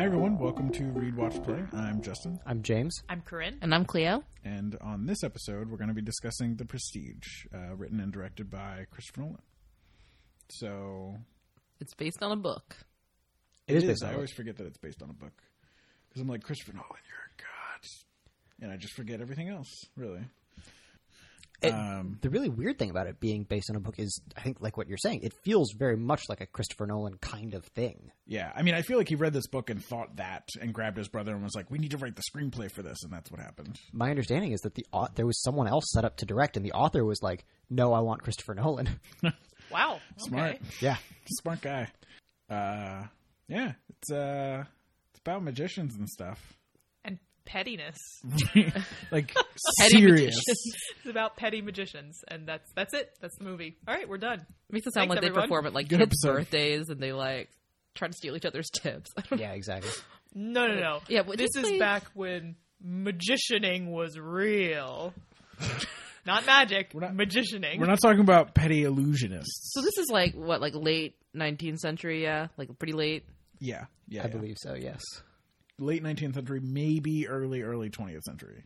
Hi, everyone. Welcome to Read, Watch, Play. I'm Justin. I'm James. I'm Corinne. And I'm Cleo. And on this episode, we're going to be discussing The Prestige, uh, written and directed by Christopher Nolan. So. It's based on a book. It is based on I a always forget that it's based on a book. Because I'm like, Christopher Nolan, you're a god. And I just forget everything else, really. It- um, The really weird thing about it being based on a book is, I think, like what you're saying, it feels very much like a Christopher Nolan kind of thing. yeah, I mean, I feel like he read this book and thought that and grabbed his brother and was like, we need to write the screenplay for this. And that's what happened. My understanding is that the au- there was someone else set up to direct, and the author was like, "No, I want Christopher Nolan." Wow. Smart. Okay. yeah, Smart guy. Uh, yeah, it's uh, it's about magicians and stuff. And pettiness. like Petty serious. magicians. It's about petty magicians, and that's that's it. That's the movie. All right, we're done. makes it sound Thanks, like they everyone. perform at like Good kids' episode. birthdays and they like try to steal each other's tips. yeah, exactly. No, no, no. Yeah, but this this is way- back when magicianing was real. Not magic, not- magicianing. We're not talking about petty illusionists. so this is like what, like late 19th century? Yeah, like pretty late. Yeah, yeah, I yeah. believe so. Yes. Late 19th century, maybe early early 20th century.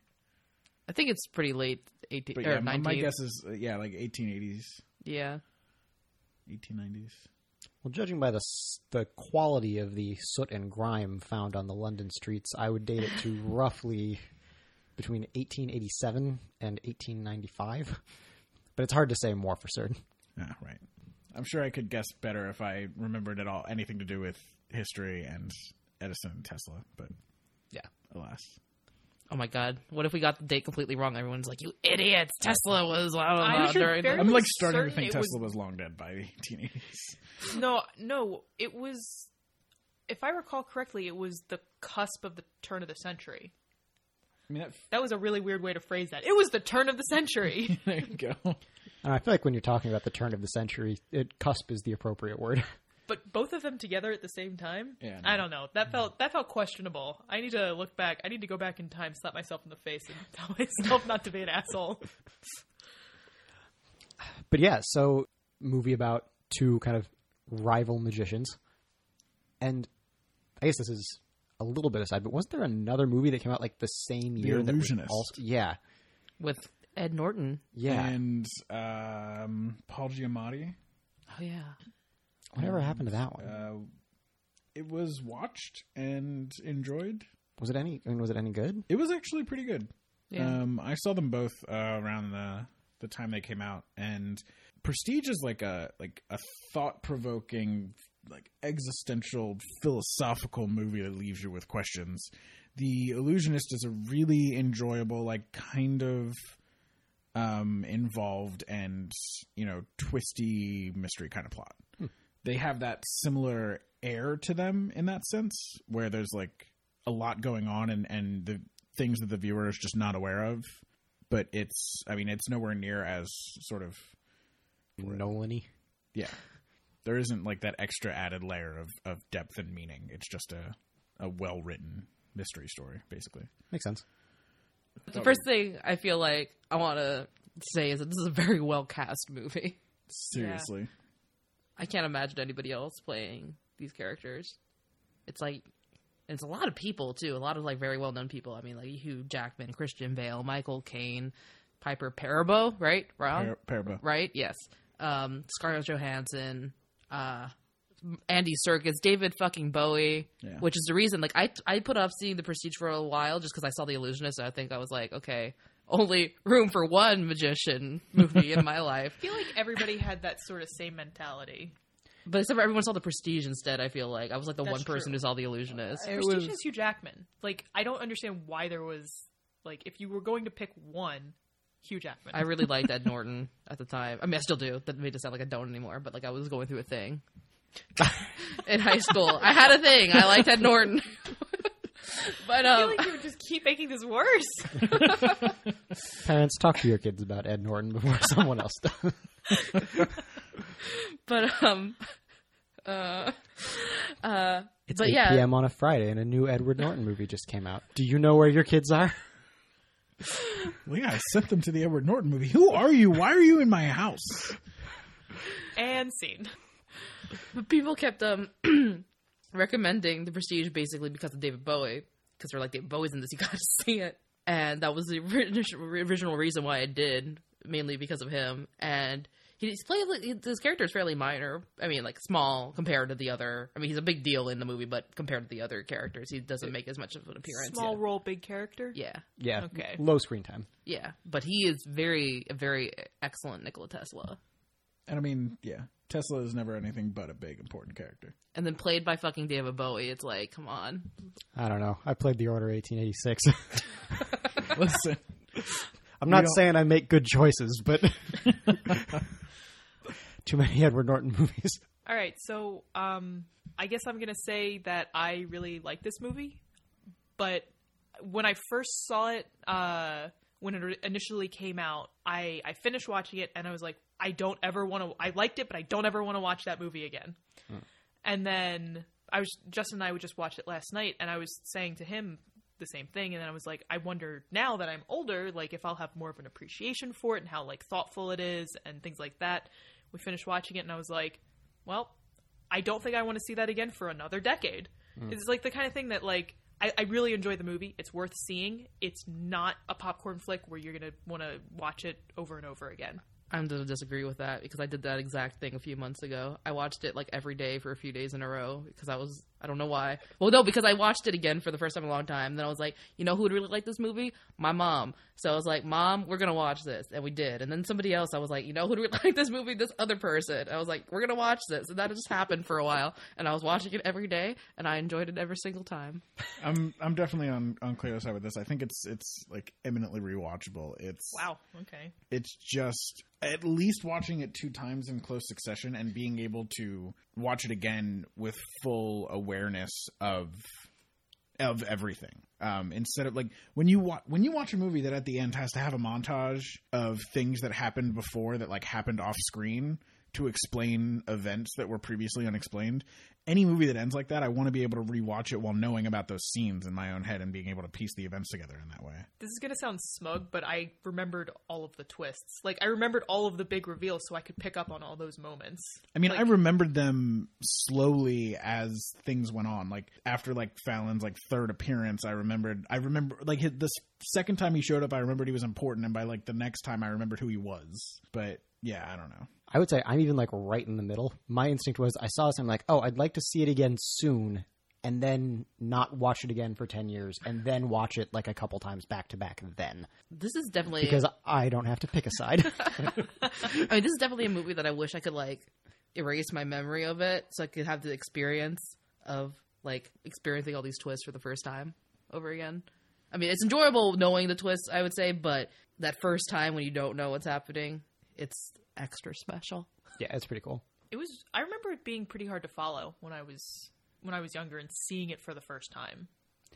I think it's pretty late 18 But yeah, my, 19th. my guess is uh, yeah, like 1880s, yeah. 1890s. Well, judging by the the quality of the soot and grime found on the London streets, I would date it to roughly between 1887 and 1895. But it's hard to say more for certain. Yeah, right. I'm sure I could guess better if I remembered at all anything to do with history and Edison and Tesla, but Yeah. alas. Oh my god. What if we got the date completely wrong? Everyone's like, you idiots. Tesla was blah, blah, I'm blah, sure during the- I'm like starting to think Tesla was- was long dead by the 1880s. no, no. It was, if I recall correctly, it was the cusp of the turn of the century. I mean, that, That was a really weird way to phrase that. It was the turn of the century. there you go. And I feel like when you're talking about the turn of the century, it cusp is the appropriate word. but both of them together at the same time Yeah, no. i don't know that felt that felt questionable i need to look back i need to go back in time slap myself in the face and tell myself not to be an asshole But yeah, so movie about two kind of rival magicians, and I guess this is a little bit aside, but wasn't there another movie that came out like the same year? that was Illusionist. also- yeah, with Ed Norton. yeah. And um, Paul Giamatti. Oh yeah. Whatever happened to that one? Uh, it was watched and enjoyed. was it any? I mean, was it any good? It was actually pretty good. Yeah. Um, I saw them both uh, around the the time they came out, and Prestige is like a like a thought provoking, like existential philosophical movie that leaves you with questions. The Illusionist is a really enjoyable, like kind of um, involved and you know twisty mystery kind of plot. They have that similar air to them in that sense, where there's like a lot going on and and the things that the viewer is just not aware of. But it's, I mean, it's nowhere near as sort of Nolan-y. yeah. There isn't like that extra added layer of, of depth and meaning. It's just a a well written mystery story, basically. Makes sense. The first thing I feel like I want to say is that this is a very well cast movie. Seriously. I can't imagine anybody else playing these characters. It's like it's a lot of people too, a lot of like very well known people. I mean, like Hugh Jackman, Christian Bale, Michael Caine, Piper Perabo, right? Rob? Par- Paraba. right? Yes. Um, Scarlett Johansson, uh, Andy Serkis, David fucking Bowie, Yeah. which is the reason. Like I, I put off seeing the Prestige for a while just because I saw the Illusionist. And I think I was like, okay, only room for one magician movie in my life. i feel like everybody had that sort of same mentality But except for everyone saw the Prestige instead. I feel like I was like the That's one person true. who saw the Illusionist. It Prestige was- is Hugh Jackman. Like, I don't understand why there was like if you were going to pick one, Hugh Jackman. I really liked Ed Norton at the time. I mean, I still do. That made it sound like I don't anymore. But like I was going through a thing in high school. I had a thing. I liked Ed Norton. but I feel um, like you would just keep making this worse. Parents, talk to your kids about Ed Norton before someone else does. but um, uh, uh, It's but 8 yeah, p.m. on a Friday, and a new Edward Norton movie just came out. Do you know where your kids are? Well, yeah, I sent them to the Edward Norton movie. Who are you? Why are you in my house? and scene. But people kept um recommending The Prestige basically because of David Bowie, because they're like David Bowie's in this, you gotta see it, and that was the original original reason why I did, mainly because of him. And he's played like, his character is fairly minor. I mean, like small compared to the other. I mean, he's a big deal in the movie, but compared to the other characters, he doesn't make as much of an appearance. Small yeah. role, big character. Yeah, Yeah. Okay. Low screen time. yeah, but he is very, a very excellent Nikola Tesla. And I mean, yeah, Tesla is never anything but a big important character. And then played by fucking David Bowie. It's like, come on. I don't know. I played The Order 1886. Listen, I'm not saying I make good choices, but too many Edward Norton movies. All right, so um, I guess I'm gonna say that I really like this movie, but when I first saw it, uh, when it initially came out, I I finished watching it and I was like, I don't ever want to. I liked it, but I don't ever want to watch that movie again. Hmm. And then I was Justin and I would just watch it last night, and I was saying to him the same thing, and then I was like, I wonder now that I'm older, like if I'll have more of an appreciation for it and how like thoughtful it is and things like that. We finished watching it, and I was like, well, I don't think I want to see that again for another decade. Hmm. It's like the kind of thing that like I, I really enjoy the movie. It's worth seeing. It's not a popcorn flick where you're gonna want to watch it over and over again. I'm going to disagree with that because I did that exact thing a few months ago. I watched it like every day for a few days in a row because I was, I don't know why. Well, no, because I watched it again for the first time in a long time. Then I was like, you know who would really like this movie? My mom. So I was like, Mom, we're going to watch this. And we did. And then somebody else, I was like, you know who would like this movie? This other person. I was like, we're going to watch this. And that just happened for a while. And I was watching it every day and I enjoyed it every single time. I'm I'm definitely on on Cleo's side with this. I think it's it's like eminently rewatchable. It's Wow. Okay. it's just at least watching it two times in close succession and being able to watch it again with full awareness of of everything. Um, instead of like when you watch when you watch a movie that at the end has to have a montage of things that happened before that like happened off screen to explain events that were previously unexplained any movie that ends like that i want to be able to rewatch it while knowing about those scenes in my own head and being able to piece the events together in that way This is gonna sound smug, but I remembered all of the twists. Like I remembered all of the big reveals, so I could pick up on all those moments. I mean, Like- I remembered them slowly as things went on. Like after like Fallon's like third appearance, I remembered. I remember like his, the second time he showed up, I remembered he was important, and by like the next time, I remembered who he was. But yeah, I don't know. I would say I'm even like right in the middle. My instinct was I saw this, I'm like, oh, I'd like to see it again soon, and then not watch it again for 10 years, and then watch it like a couple times back to back then. This is definitely. Because I don't have to pick a side. I mean, this is definitely a movie that I wish I could like erase my memory of it, so I could have the experience of like experiencing all these twists for the first time over again. I mean, it's enjoyable knowing the twists, I would say, but that first time when you don't know what's happening, it's extra special. yeah, it's pretty cool. It was. I remember it being pretty hard to follow when I was when I was younger and seeing it for the first time.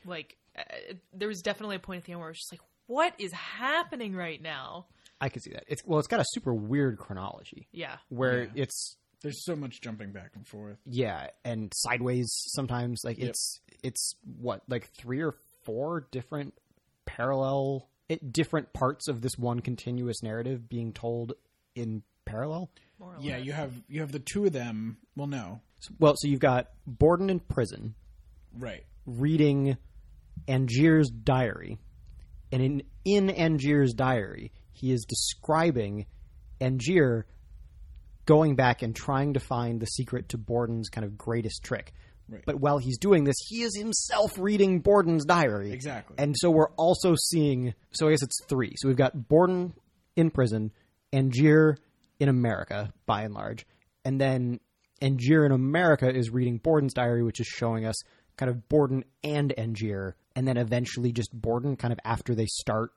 Like uh, there was definitely a point at the end where I was just like, "What is happening right now?" I could see that. It's well, it's got a super weird chronology Yeah. where Yeah. it's There's so much jumping back and forth. yeah, and sideways sometimes. Like Yep. it's it's what like three or four different parallel, it, different parts of this one continuous narrative being told in parallel. More Yeah, less. you have you have the two of them. Well, no, Well, so you've got Borden in prison right. reading Angier's diary, and in in Angier's diary, he is describing Angier going back and trying to find the secret to Borden's kind of greatest trick. Right. But while he's doing this, he is himself reading Borden's diary. Exactly. And so we're also seeing. So I guess it's three. So we've got Borden in prison, Angier in America, by and large, and then Angier in America is reading Borden's diary, which is showing us kind of Borden and Angier, and then eventually just Borden, kind of after they start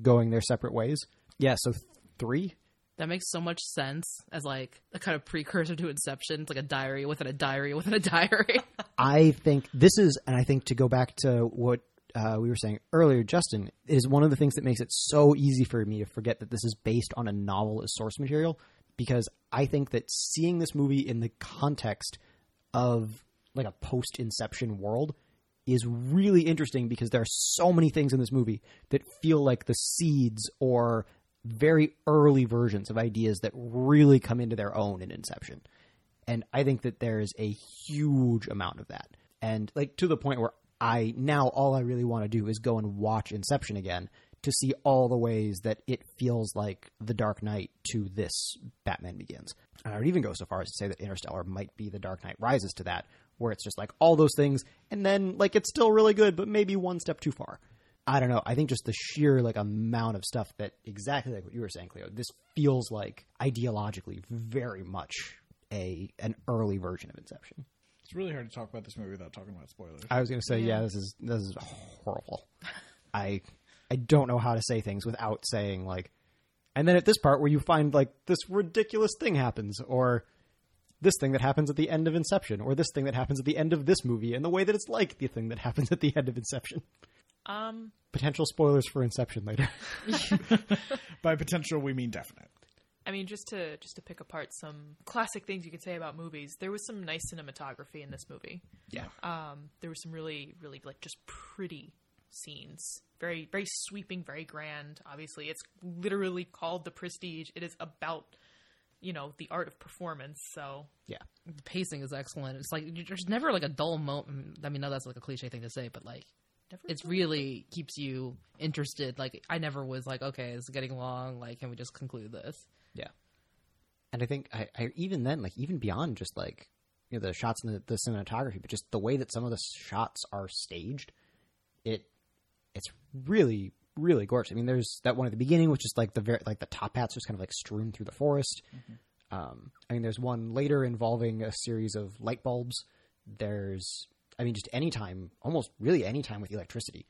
going their separate ways. Yeah. So three. That makes so much sense as like a kind of precursor to Inception. It's like a diary within a diary within a diary. I think this is, and I think to go back to what uh, we were saying earlier, Justin, it is one of the things that makes it so easy for me to forget that this is based on a novel as source material. Because I think that seeing this movie in the context of like a post Inception world is really interesting because there are so many things in this movie that feel like the seeds or very early versions of ideas that really come into their own in Inception. And I think that there is a huge amount of that. and like to the point where I now all I really want to do is go and watch Inception again to see all the ways that it feels like The Dark Knight to this Batman Begins. And I would even go so far as to say that Interstellar might be The Dark Knight Rises to that, where it's just like all those things, and then like it's still really good, but maybe one step too far. I don't know. I think just the sheer like amount of stuff that exactly like what you were saying, Cleo. This feels like ideologically very much a an early version of Inception. It's really hard to talk about this movie without talking about spoilers. I was going to say, yeah. this is this is horrible. I I don't know how to say things without saying like, and then at this part where you find like this ridiculous thing happens, or this thing that happens at the end of Inception, or this thing that happens at the end of this movie, and the way that it's like the thing that happens at the end of Inception. Um, Potential spoilers for Inception later. By potential, we mean definite. I mean, just to just to pick apart some classic things you could say about movies, there was some nice cinematography in this movie. Yeah. Um, there was some really, really like just pretty scenes, very, very sweeping, very grand. Obviously, it's literally called The Prestige. It is about, you know, the art of performance. So yeah, The pacing is excellent. It's like there's never like a dull moment. I mean, no, that's like a cliche thing to say, but like never it's really keeps you interested. Like I never was like, okay, it's getting long. Like, can we just conclude this? Yeah. And I think I, I even then like even beyond just like you know the shots and the, the cinematography, but just the way that some of the shots are staged, it it's really really gorgeous. I mean, there's that one at the beginning, which is like the very like the top hats just kind of like strewn through the forest. Um, I mean, there's one later involving a series of light bulbs. There's, I mean, just any time, almost really any time with electricity,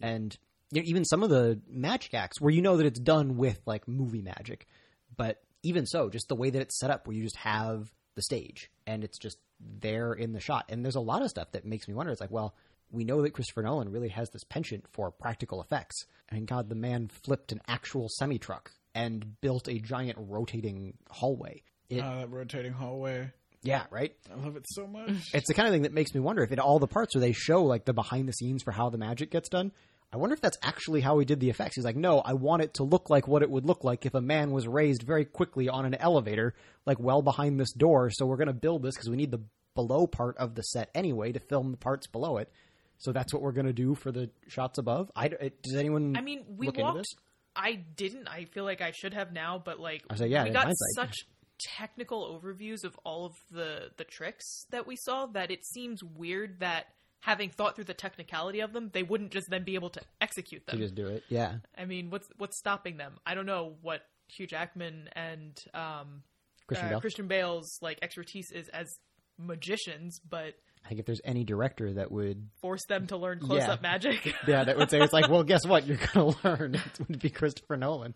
and you know, even some of the magic acts where you know that it's done with like movie magic, but even so, just the way that it's set up, where you just have the stage and it's just there in the shot. And there's a lot of stuff that makes me wonder. It's like, well, we know that Christopher Nolan really has this penchant for practical effects. And God, the man flipped an actual semi truck and built a giant rotating hallway. It, Uh, that rotating hallway. yeah, right. I love it so much. It's the kind of thing that makes me wonder if in all the parts where they show like the behind the scenes for how the magic gets done, I wonder if that's actually how he did the effects. He's like, no, I want it to look like what it would look like if a man was raised very quickly on an elevator, like well behind this door. So we're going to build this because we need the below part of the set anyway to film the parts below it. So that's what we're going to do for the shots above. I, does anyone? I mean, we walked. I didn't. I feel like I should have now, but like I say, yeah, we got such technical overviews of all of the the tricks that we saw that it seems weird that having thought through the technicality of them, they wouldn't just then be able to execute them. just do it. Yeah, I mean, what's what's stopping them? I don't know what Hugh Jackman and um, Christian uh, Bale. Christian Bale's like expertise is as magicians, but I think if there's any director that would force them to learn close up magic. yeah, that would say it's like, well, guess what? You're going to learn. It would be Christopher Nolan.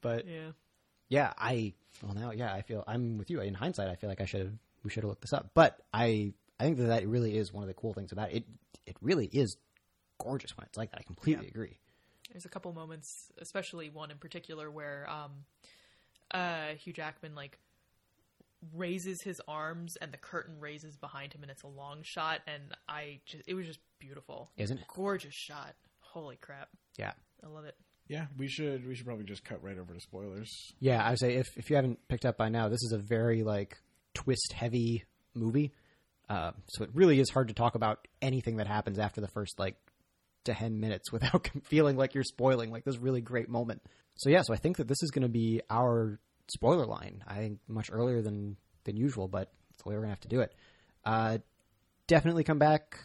But yeah. yeah, I well now, yeah, I feel I'm with you. In hindsight, I feel like I should have we should have looked this up. But I I think that that really is one of the cool things about it. It, it really is gorgeous when it's like that. I completely agree. There's a couple moments, especially one in particular, where um, uh, Hugh Jackman like raises his arms and the curtain raises behind him, and it's a long shot, and I just it was just beautiful, Isn't it? gorgeous shot. Holy crap, Yeah. I love it. yeah, we should we should probably just cut right over to spoilers. Yeah, I would say if if you haven't picked up by now, this is a very like twist heavy movie. Uh, so it really is hard to talk about anything that happens after the first like ten minutes without feeling like you're spoiling like this really great moment. So yeah, so I think that this is going to be our spoiler line. I think much earlier than than usual, but that's the way we're going to have to do it. Uh, definitely come back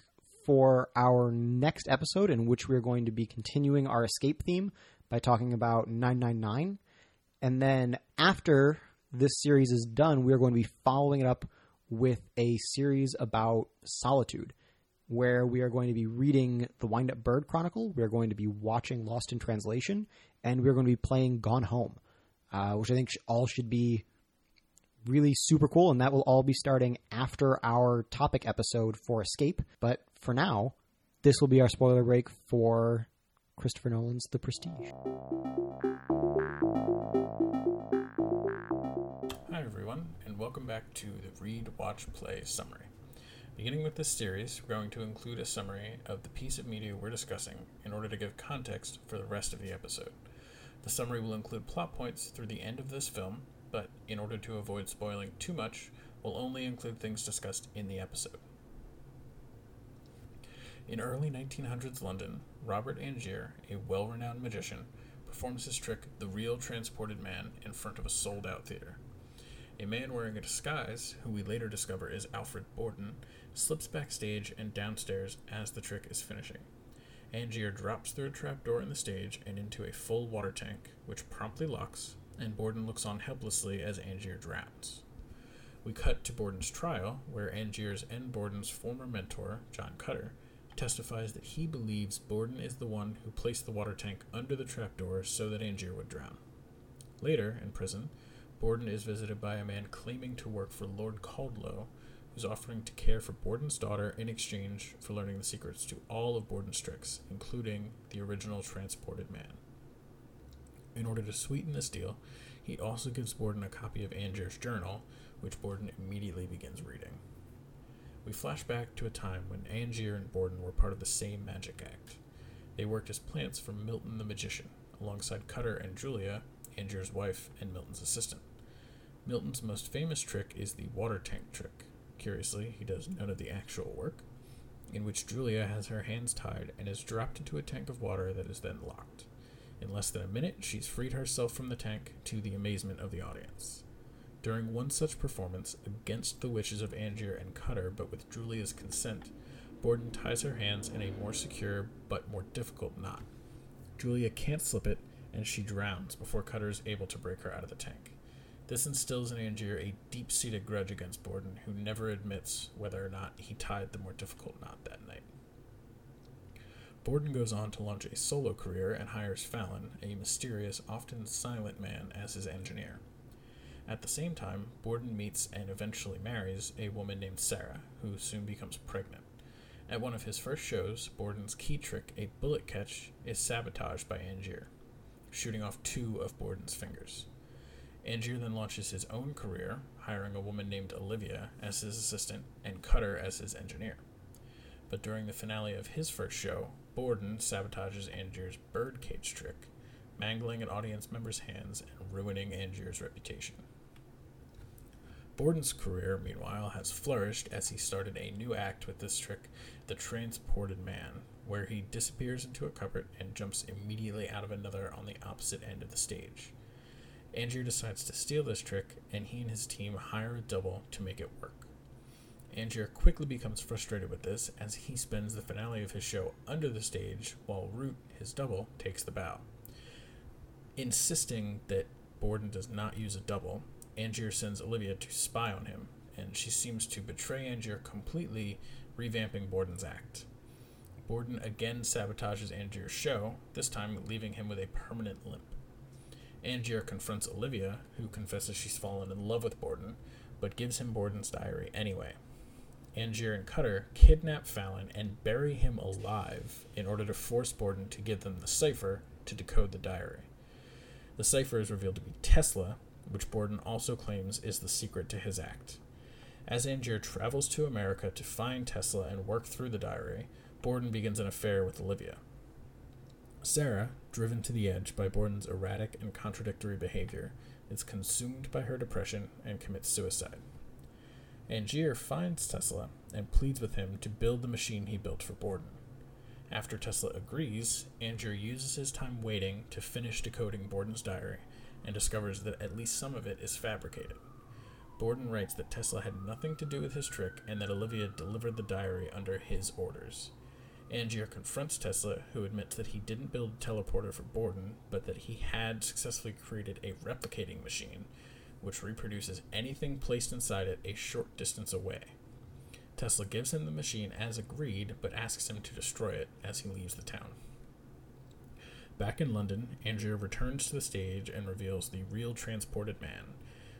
for our next episode in which we're going to be continuing our escape theme by talking about 999 and then after this series is done, we are going to be following it up with a series about solitude, where we are going to be reading the Wind Up Bird Chronicle. We are going to be watching Lost in Translation, and we are going to be playing Gone Home, uh, which I think all should be really super cool. And that will all be starting after our topic episode for Escape. But for now, this will be our spoiler break for Christopher Nolan's The Prestige. Back to the Read, Watch, Play summary. Beginning with this series, we're going to include a summary of the piece of media we're discussing in order to give context for the rest of the episode. The summary will include plot points through the end of this film, but in order to avoid spoiling too much, we'll only include things discussed in the episode. In early 1900s London, Robert Angier, a well renowned magician, performs his trick, The Real Transported Man, in front of a sold out theater. A man wearing a disguise, who we later discover is Alfred Borden, slips backstage and downstairs as the trick is finishing. Angier drops through a trapdoor in the stage and into a full water tank, which promptly locks, and Borden looks on helplessly as Angier drowns. We cut to Borden's trial, where Angier's and Borden's former mentor, John Cutter, testifies that he believes Borden is the one who placed the water tank under the trapdoor so that Angier would drown. Later, in prison, Borden is visited by a man claiming to work for Lord Caldlow, who's offering to care for Borden's daughter in exchange for learning the secrets to all of Borden's tricks, including the original transported man. In order to sweeten this deal, he also gives Borden a copy of Angier's journal, which Borden immediately begins reading. We flash back to a time when Angier and Borden were part of the same magic act. They worked as plants for Milton the magician, alongside Cutter and Julia, Angier's wife and Milton's assistant. Milton's most famous trick is the water tank trick. Curiously, he does none of the actual work, in which Julia has her hands tied and is dropped into a tank of water that is then locked. In less than a minute, she's freed herself from the tank to the amazement of the audience. During one such performance, against the wishes of Angier and Cutter, but with Julia's consent, Borden ties her hands in a more secure but more difficult knot. Julia can't slip it, and she drowns before Cutter is able to break her out of the tank. This instills in Angier a deep seated grudge against Borden, who never admits whether or not he tied the more difficult knot that night. Borden goes on to launch a solo career and hires Fallon, a mysterious, often silent man, as his engineer. At the same time, Borden meets and eventually marries a woman named Sarah, who soon becomes pregnant. At one of his first shows, Borden's key trick, a bullet catch, is sabotaged by Angier, shooting off two of Borden's fingers. Angier then launches his own career, hiring a woman named Olivia as his assistant and Cutter as his engineer. But during the finale of his first show, Borden sabotages Angier's birdcage trick, mangling an audience member's hands and ruining Angier's reputation. Borden's career, meanwhile, has flourished as he started a new act with this trick, The Transported Man, where he disappears into a cupboard and jumps immediately out of another on the opposite end of the stage. Angier decides to steal this trick, and he and his team hire a double to make it work. Angier quickly becomes frustrated with this as he spends the finale of his show under the stage while Root, his double, takes the bow. Insisting that Borden does not use a double, Angier sends Olivia to spy on him, and she seems to betray Angier completely, revamping Borden's act. Borden again sabotages Angier's show, this time leaving him with a permanent limp. Angier confronts Olivia, who confesses she's fallen in love with Borden, but gives him Borden's diary anyway. Angier and Cutter kidnap Fallon and bury him alive in order to force Borden to give them the cipher to decode the diary. The cipher is revealed to be Tesla, which Borden also claims is the secret to his act. As Angier travels to America to find Tesla and work through the diary, Borden begins an affair with Olivia. Sarah, driven to the edge by Borden's erratic and contradictory behavior, is consumed by her depression and commits suicide. Angier finds Tesla and pleads with him to build the machine he built for Borden. After Tesla agrees, Angier uses his time waiting to finish decoding Borden's diary and discovers that at least some of it is fabricated. Borden writes that Tesla had nothing to do with his trick and that Olivia delivered the diary under his orders. Angier confronts Tesla, who admits that he didn't build a teleporter for Borden, but that he had successfully created a replicating machine, which reproduces anything placed inside it a short distance away. Tesla gives him the machine as agreed, but asks him to destroy it as he leaves the town. Back in London, Angier returns to the stage and reveals the real transported man,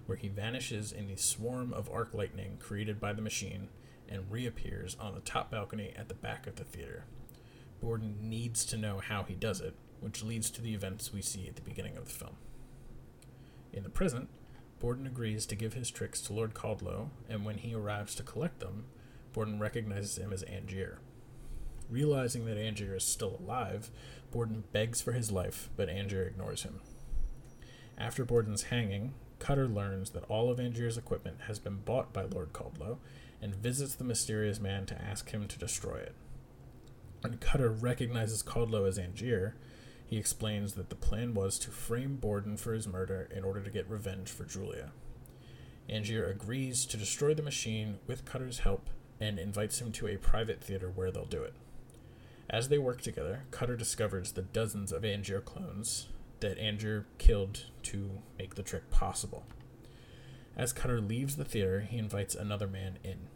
where he vanishes in the swarm of arc lightning created by the machine and reappears on the top balcony at the back of the theater. Borden needs to know how he does it, which leads to the events we see at the beginning of the film. In the present, Borden agrees to give his tricks to Lord Caldlow, and when he arrives to collect them, Borden recognizes him as Angier. Realizing that Angier is still alive, Borden begs for his life, but Angier ignores him. After Borden's hanging, Cutter learns that all of Angier's equipment has been bought by Lord Caldlow and visits the mysterious man to ask him to destroy it. When Cutter recognizes Caldlow as Angier, he explains that the plan was to frame Borden for his murder in order to get revenge for Julia. Angier agrees to destroy the machine with Cutter's help and invites him to a private theater where they'll do it. As they work together, Cutter discovers the dozens of Angier clones that Angier killed to make the trick possible. As Cutter leaves the theater, he invites another man in.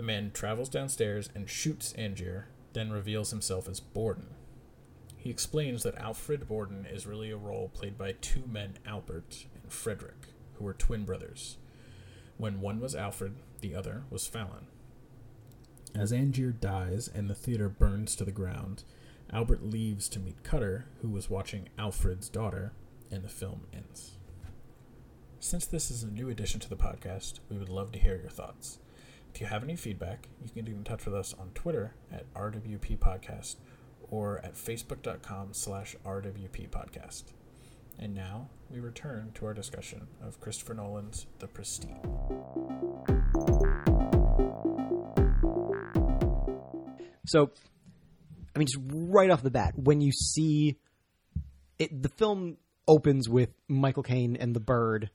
The man travels downstairs and shoots Angier, then reveals himself as Borden. He explains that Alfred Borden is really a role played by two men, Albert and Frederick, who were twin brothers. When one was Alfred, the other was Fallon. As Angier dies and the theater burns to the ground, Albert leaves to meet Cutter, who was watching Alfred's daughter, and the film ends. Since this is a new addition to the podcast, we would love to hear your thoughts. If you have any feedback, you can get in touch with us on Twitter at RWP Podcast or at facebook.com slash RWP Podcast. And now we return to our discussion of Christopher Nolan's The Prestige. So, I mean, just right off the bat, when you see it, the film opens with Michael Caine and the bird,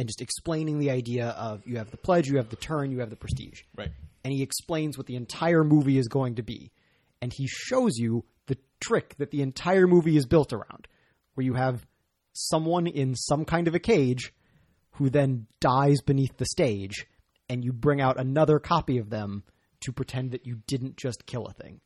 and just explaining the idea of you have the pledge, you have the turn, you have the prestige, Right. and he explains what the entire movie is going to be, and he shows you the trick that the entire movie is built around, where you have someone in some kind of a cage who then dies beneath the stage, and you bring out another copy of them to pretend that you didn't just kill a thing.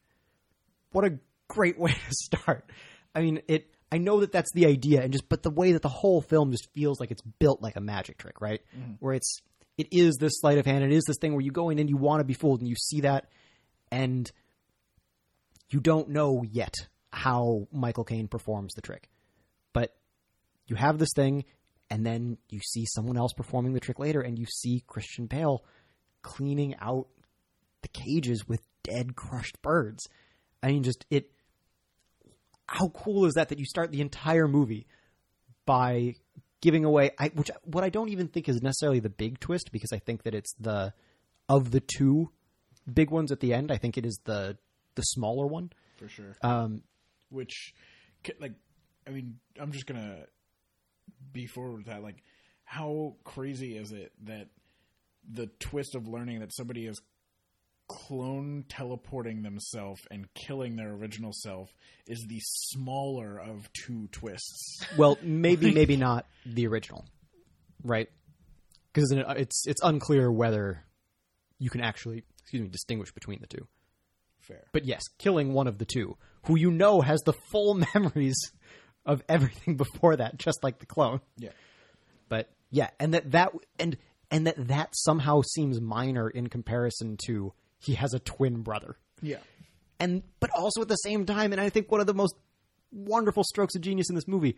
What a great way to start. I mean, it I know that that's the idea and just but the way that the whole film just feels like it's built like a magic trick, right? Mm-hmm. Where it's it is this sleight of hand, it is this thing where you go in and you want to be fooled and you see that and you don't know yet how Michael Caine performs the trick. But you have this thing and then you see someone else performing the trick later and you see Christian Bale cleaning out the cages with dead crushed birds. I mean just it how cool is that that you start the entire movie by giving away I which what I don't even think is necessarily the big twist because I think that it's the of the two big ones at the end, I think it is the the smaller one. For sure. Um Which, like, I mean, I'm just gonna be forward with that. Like, how crazy is it that the twist of learning that somebody is clone teleporting themselves and killing their original self is the smaller of two twists. Well, maybe, maybe not the original, right? Because it's it's unclear whether you can actually, excuse me, distinguish between the two. Fair. But yes, killing one of the two, who you know has the full memories of everything before that, just like the clone. Yeah. But yeah, and that that and and that that somehow seems minor in comparison to he has a twin brother Yeah. and but also at the same time and i think one of the most wonderful strokes of genius in this movie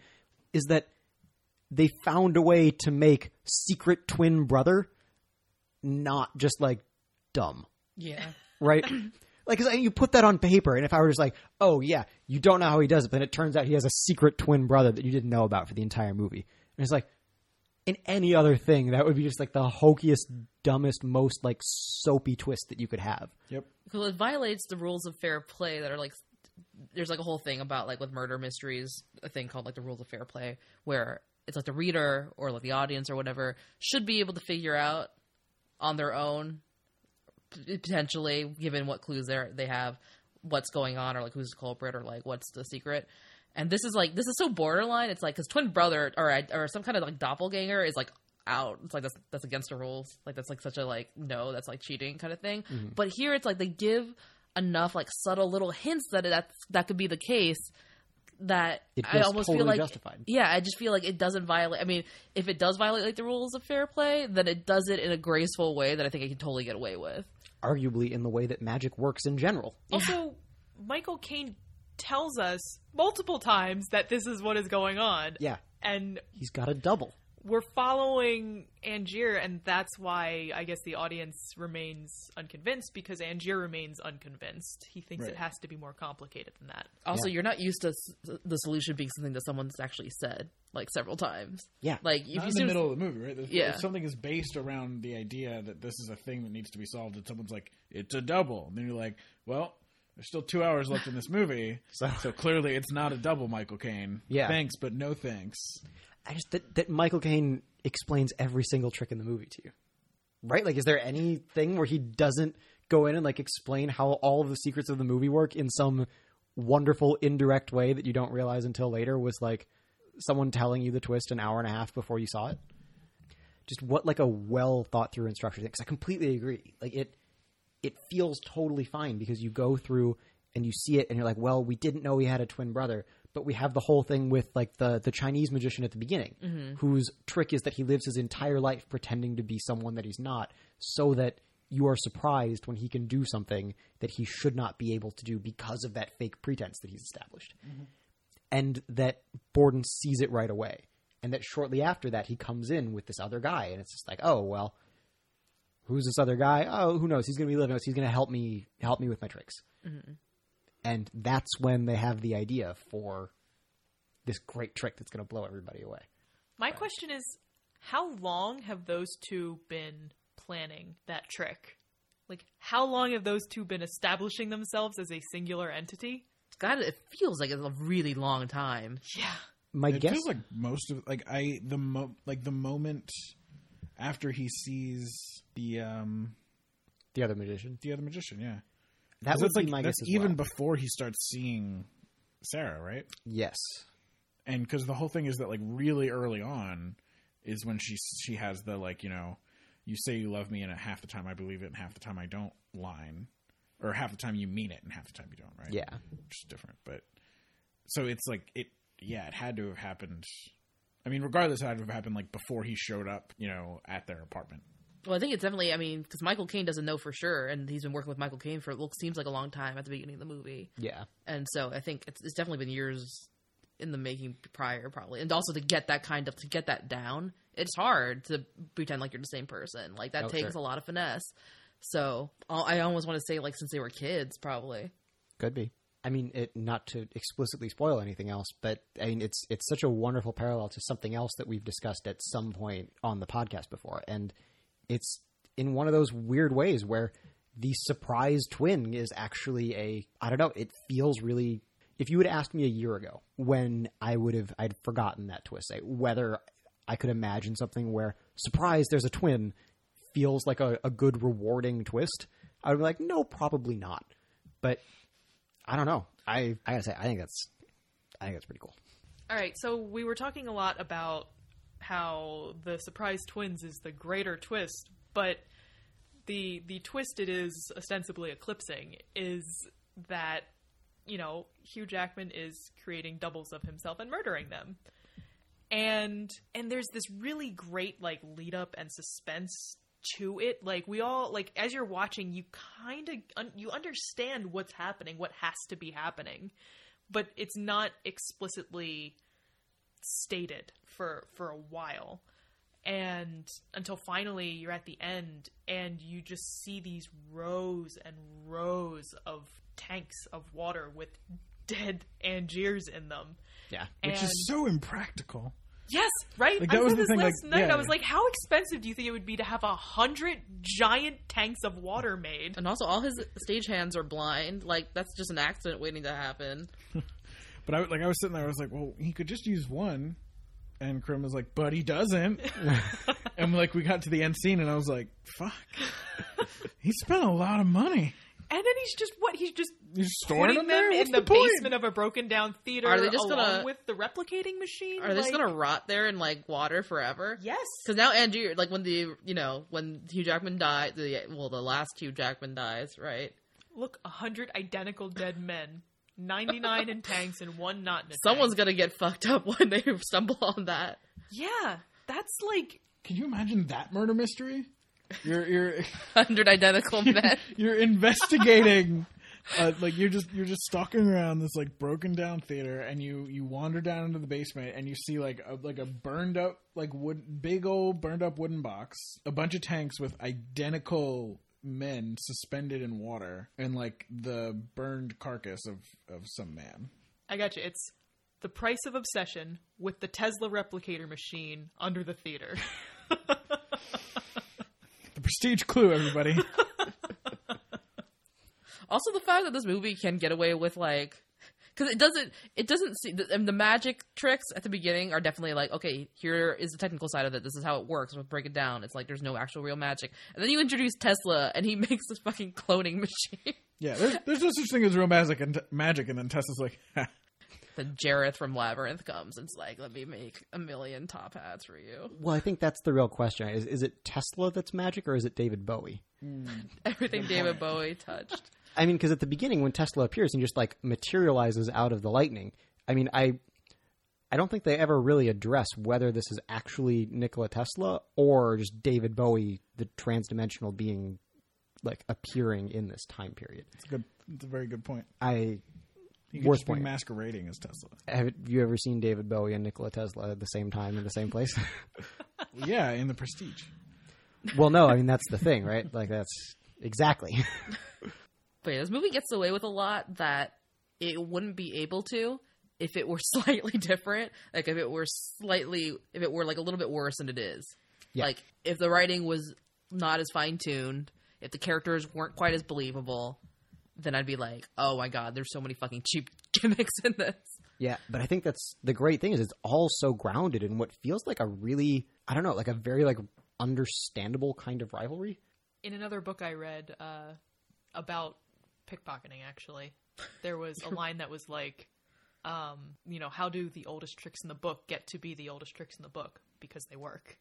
is that they found a way to make secret twin brother not just like dumb Yeah. right like 'cause you put that on paper and if i were just like oh yeah you don't know how he does it but then it turns out he has a secret twin brother that you didn't know about for the entire movie and it's like in any other thing that would be just like the hokiest dumbest most like soapy twist that you could have Yep. Well, it violates the rules of fair play that are like there's like a whole thing about like with murder mysteries, a thing called like the rules of fair play, where it's like the reader or like the audience or whatever should be able to figure out on their own, potentially given what clues they they have, what's going on or like who's the culprit or like what's the secret. And this is like this is so borderline. It's like because twin brother or or some kind of like doppelganger is like out. It's like that's that's against the rules. Like that's like such a like no, that's like cheating kind of thing. Mm-hmm. But here it's like they give enough like subtle little hints that that's that could be the case that It I feels almost totally feel like justified. yeah, I just feel like it doesn't violate. I mean, if it does violate like the rules of fair play, then it does it in a graceful way that I think I can totally get away with. arguably in the way that magic works in general Also, Michael Caine tells us multiple times that this is what is going on. yeah And he's got a double we're following Angier, and that's why I guess the audience remains unconvinced because Angier remains unconvinced. He thinks it has to be more complicated than that. Also, Yeah. you're not used to s- the solution being something that someone's actually said like several times. Yeah. Like if Not you in the middle of the movie, right? If- Yeah. If something is based around the idea that this is a thing that needs to be solved, and someone's like, "It's a double," and then you're like, "Well, there's still two hours left in this movie, So- so clearly it's not a double Michael Caine. Yeah. thanks, but no thanks. I just that, that Michael Caine explains every single trick in the movie to you, right? Like, is there anything where he doesn't go in and like explain how all of the secrets of the movie work in some wonderful indirect way that you don't realize until later was like someone telling you the twist an hour and a half before you saw it? Just what like a well thought through and structured thing. Because I completely agree. Like it, it feels totally fine because you go through and you see it and you're like, well, we didn't know he had a twin brother, but we have the whole thing with like the the Chinese magician at the beginning, mm-hmm. whose trick is that he lives his entire life pretending to be someone that he's not, so that you are surprised when he can do something that he should not be able to do because of that fake pretense that he's established. Mm-hmm. And that Borden sees it right away. And that shortly after that, he comes in with this other guy, and it's just like, oh well, who's this other guy? Oh, who knows? He's going to be living. He's going to help me help me with my tricks. Mm-hmm. And that's when they have the idea for this great trick that's going to blow everybody away. My question is, how long have those two been planning that trick? Like, how long have those two been establishing themselves as a singular entity? God, it feels like it's a really long time. Yeah. My It guess, feels like most of like I the mo like the moment after he sees the um the other magician, the other magician, yeah. that 'Cause would that's be like my that's guess even well. before he starts seeing Sarah, right? yes, and because the whole thing is that like really early on is when she she has the like you know you say you love me and half the time I believe it and half the time I don't line or half the time you mean it and half the time you don't right yeah, which is different but so it's like it yeah it had to have happened I mean regardless it had to have happened like before he showed up you know at their apartment Well, I think it's definitely. I mean, because Michael Caine doesn't know for sure, and he's been working with Michael Caine for it looks seems like a long time at the beginning of the movie, yeah. and so I think it's, it's definitely been years in the making prior, probably, and also to get that kind of to get that down, it's hard to pretend like you're the same person. Like that Oh, takes sure. a lot of finesse. So I almost want to say like since they were kids, probably. Could be. I mean, it not to explicitly spoil anything else, but I mean, it's it's such a wonderful parallel to something else that we've discussed at some point on the podcast before, and it's in one of those weird ways where the surprise twin is actually a I don't know. It feels really. If you had asked me a year ago, when I would have I'd forgotten that twist, say, whether I could imagine something where surprise, there's a twin, feels like a, a good rewarding twist, I would be like, no, probably not. But I don't know. I I gotta say, I think that's I think that's pretty cool. All right, so we were talking a lot about how the surprise twins is the greater twist, but the the twist it is ostensibly eclipsing is that you know Hugh Jackman is creating doubles of himself and murdering them, and and there's this really great like lead up and suspense to it. Like we all like as you're watching, you kind of un- you understand what's happening, what has to be happening, but it's not explicitly stated for for a while and until finally you're at the end and you just see these rows and rows of tanks of water with dead Angiers in them. Yeah. which And- is so impractical Yes, right. Like, I was said the this thing, last like, night. yeah. I was like, "How expensive do you think it would be to have a hundred giant tanks of water made?" And also, all his stagehands are blind. Like that's just an accident waiting to happen. but I like I was sitting there I was like well he could just use one and Krim was like but he doesn't and like we got to the end scene and I was like fuck he spent a lot of money And then he's just what? He's just You're storing putting them them in the, the basement of a broken down theater. Are they just along gonna- with the replicating machine? Are they just gonna rot there in like water forever? Yes. Because now Angier, like when the you know when Hugh Jackman died, the well the last Hugh Jackman dies, right? Look, a hundred identical dead men, ninety nine in tanks and one not in a Someone's tank. gonna get fucked up when they stumble on that. Yeah, that's like Can you imagine that murder mystery? You're you're Hundred identical men. you're investigating. Uh, like you're just you're just stalking around this like broken down theater, and you you wander down into the basement, and you see like a like a burned up like wood big old burned up wooden box, a bunch of tanks with identical men suspended in water, and like the burned carcass of of some man. I got you. It's the price of obsession with the Tesla replicator machine under the theater. Prestige clue, everybody. Also, the fact that this movie can get away with like, because it doesn't, it doesn't see the, and the magic tricks at the beginning are definitely like, okay, here is the technical side of it. This is how it works. We'll break it down. It's like there's no actual real magic, and then you introduce Tesla, and he makes this fucking cloning machine. Yeah, there's there's no such thing as real magic and magic, and then Tesla's like, then Jareth from Labyrinth comes and it's like, let me make a million top hats for you. Well, I think that's the real question. Is is it Tesla that's magic or is it David Bowie? Hmm. Everything David Bowie touched. I mean, because at the beginning when Tesla appears and just like materializes out of the lightning, I mean, I I don't think they ever really address whether this is actually Nikola Tesla or just David Bowie, the transdimensional being, like appearing in this time period. it's a good, it's a very good point. I He could Worth just be pointing. masquerading as Tesla. have you ever seen David Bowie and Nikola Tesla at the same time in the same place? Yeah, in the Prestige. well, no, I mean that's the thing, right? Like that's exactly. But yeah, this movie gets away with a lot that it wouldn't be able to if it were slightly different. Like if it were slightly, if it were like a little bit worse than it is. Yeah. Like if the writing was not as fine tuned, if the characters weren't quite as believable, then I'd be like, oh my god, there's so many fucking cheap gimmicks in this. Yeah, but I think that's the great thing is it's all so grounded in what feels like a really I don't know, like a very like understandable kind of rivalry. In another book I read uh, about pickpocketing, actually, there was a line that was like, um, you know, how do the oldest tricks in the book get to be the oldest tricks in the book? Because they work.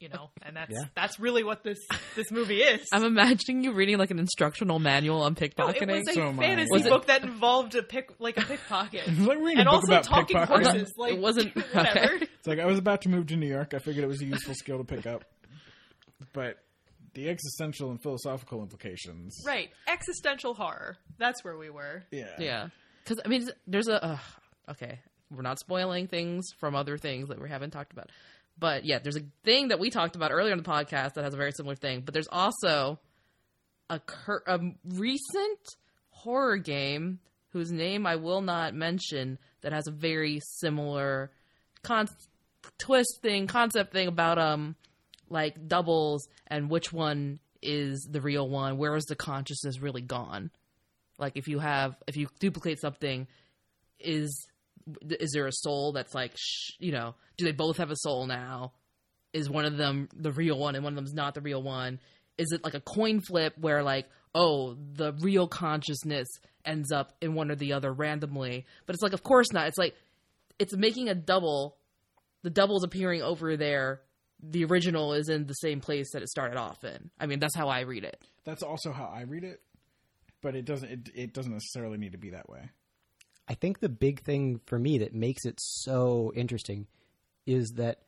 You know, and that's Yeah. that's really what this this movie is. I'm imagining you reading like an instructional manual on No, pickpocketing. it was a So fantasy Was it- book that involved a pick like a pickpocket. Like reading and a book also about talking pickpocketing. horses. Like It wasn't- whatever. okay. It's like I was about to move to New York. I figured it was a useful skill to pick up, but the existential and philosophical implications. Right, existential horror. That's where we were. Yeah. Yeah, because I mean, there's a uh, okay. We're not spoiling things from other things that we haven't talked about, but yeah, there's a thing that we talked about earlier in the podcast that has a very similar thing. But there's also a, cur- a recent horror game whose name I will not mention that has a very similar con- twist thing, concept thing about um like doubles and which one is the real one. Where is the consciousness really gone? Like if you have if you duplicate something, is is there a soul that's like sh- you know do they both have a soul now? Is one of them the real one and one of them's not the real one? Is it like a coin flip where like oh the real consciousness ends up in one or the other randomly? But it's like of course not. It's like it's making a double. The double's appearing over there. The original is in the same place that it started off in. I mean, that's how I read it. That's also how I read it, but it doesn't. It, it doesn't necessarily need to be that way. I think the big thing for me that makes it so interesting is that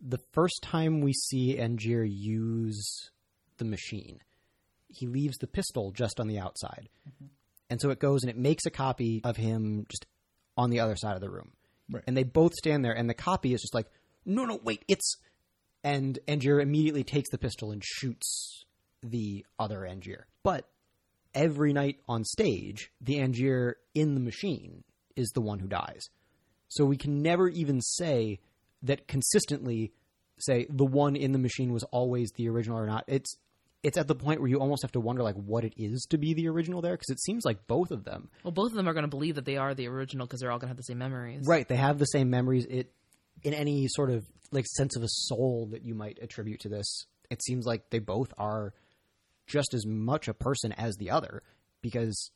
the first time we see Angier use the machine, he leaves the pistol just on the outside. Mm-hmm. And so it goes and it makes a copy of him just on the other side of the room. Right. And they both stand there, and the copy is just like, no, no, wait, it's. And Angier immediately takes the pistol and shoots the other Angier. But every night on stage, the Angier in the machine is the one who dies. So we can never even say that consistently say the one in the machine was always the original or not. It's it's at the point where you almost have to wonder like what it is to be the original there because it seems like both of them. Well, both of them are going to believe that they are the original because they're all going to have the same memories. Right, they have the same memories. It in any sort of like sense of a soul that you might attribute to this, it seems like they both are just as much a person as the other because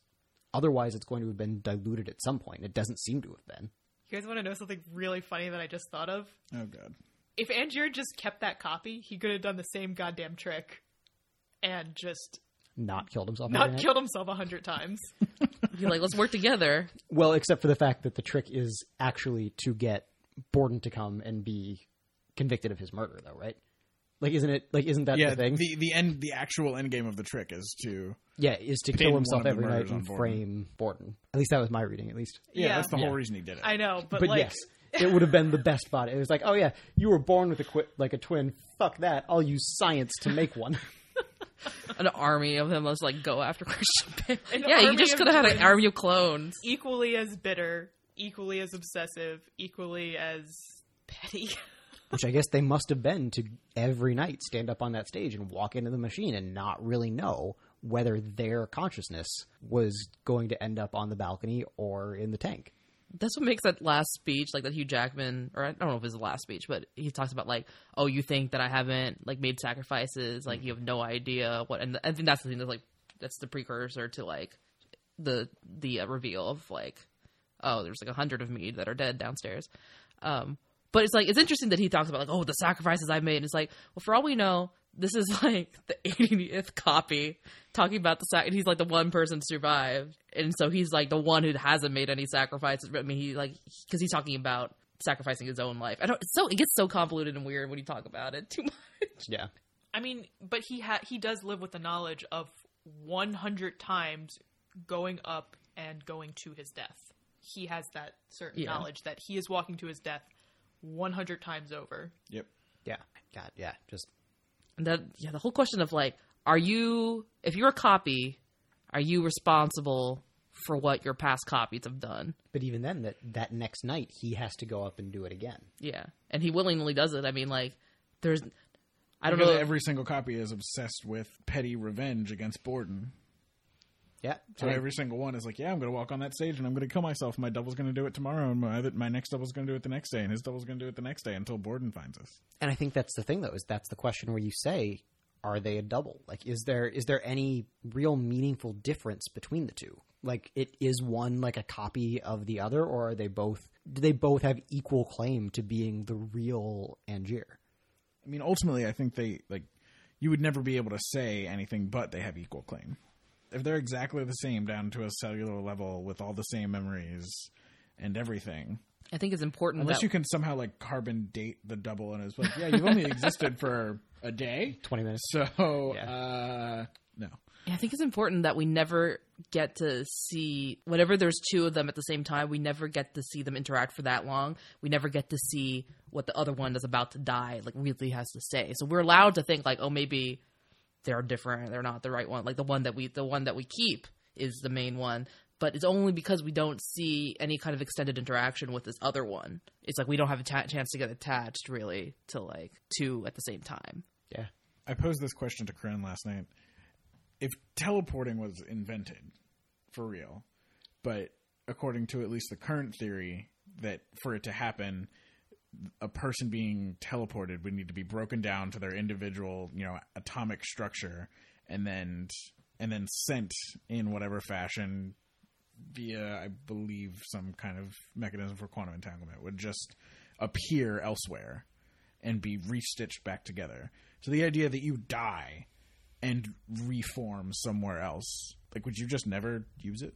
otherwise it's going to have been diluted at some point. It doesn't seem to have been. You guys want to know something really funny that I just thought of? Oh god. If Angier just kept that copy, he could have done the same goddamn trick and just Not killed himself. not killed himself a hundred times. You're like, let's work together. Well, except for the fact that the trick is actually to get Borden to come and be convicted of his murder, though, right? Like, isn't it? Like, isn't that Yeah. the thing? The the end. The actual end game of the trick is to. yeah, is to kill himself every night and Borden. frame Borden. At least that was my reading. At least, Yeah, Yeah. that's the Yeah. whole reason he did it. I know, but, but like yes, it would have been the best bot. It was like, oh yeah, you were born with a qu- like a twin. Fuck that! I'll use science to make one. An army of them. Let's like go after Christian Bale. Yeah, you just could have had an twins. army of clones. equally as bitter, equally as obsessive, equally as petty. Which I guess they must have been to every night stand up on that stage and walk into the machine and not really know whether their consciousness was going to end up on the balcony or in the tank. That's what makes that last speech, like that Hugh Jackman, or I don't know if it's the last speech, but he talks about like, oh, you think that I haven't like made sacrifices, like you have no idea what, and I think that's the thing that's like that's the precursor to like the the uh, reveal of like, oh, there's like a hundred of me that are dead downstairs. Um, but it's like it's interesting that he talks about like, oh, the sacrifices I made. And it's like, well, for all we know, this is like the 80th copy talking about the sac. And he's like the one person to survive, and so he's like the one who hasn't made any sacrifices. I mean, he like because he's talking about sacrificing his own life. I don't. It's so it gets so convoluted and weird when you talk about it too much. Yeah. I mean, but he ha- he does live with the knowledge of 100 times going up and going to his death. He has that certain Yeah. knowledge that he is walking to his death 100 times over. Yep. Yeah. God, yeah. Just And that yeah, the whole question of like, are you if you're a copy, are you responsible for what your past copies have done? but even then that that next night he has to go up and do it again. Yeah, and he willingly does it. I mean, like, there's, I don't Because know. Every single copy is obsessed with petty revenge against Borden. Yeah. So every single one is like, yeah, I'm going to walk on that stage and I'm going to kill myself. My double's going to do it tomorrow, and my my next double's going to do it the next day, and his double's going to do it the next day until Borden finds us. And I think that's the thing, though, is that's the question where you say, are they a double? Like, is there is there any real meaningful difference between the two? Like, it is one like a copy of the other, or are they both? Do they both have equal claim to being the real Angier? I mean, ultimately, I think they like you would never be able to say anything but they have equal claim. If they're exactly the same down to a cellular level with all the same memories and everything, I think it's important unless that you can somehow like carbon date the double and it's like, yeah, you've only existed for a day, Twenty minutes. so Yeah. uh, no. Yeah, I think it's important that we never get to see whenever there's two of them at the same time. We never get to see them interact for that long. We never get to see what the other one is about to die like really has to say. So we're allowed to think like, oh, maybe they're different. They're not the right one. Like the one that we the one that we keep is the main one. But it's only because we don't see any kind of extended interaction with this other one. It's like we don't have a ta- chance to get attached really to like two at the same time. Yeah. I posed this question to Corinne last night. If teleporting was invented for real, but according to at least the current theory, that for it to happen, a person being teleported would need to be broken down to their individual, you know, atomic structure, and then and then sent in whatever fashion via, I believe, some kind of mechanism for quantum entanglement would just appear elsewhere and be restitched back together. So the idea that you die and reform somewhere else, like, would you just never use it?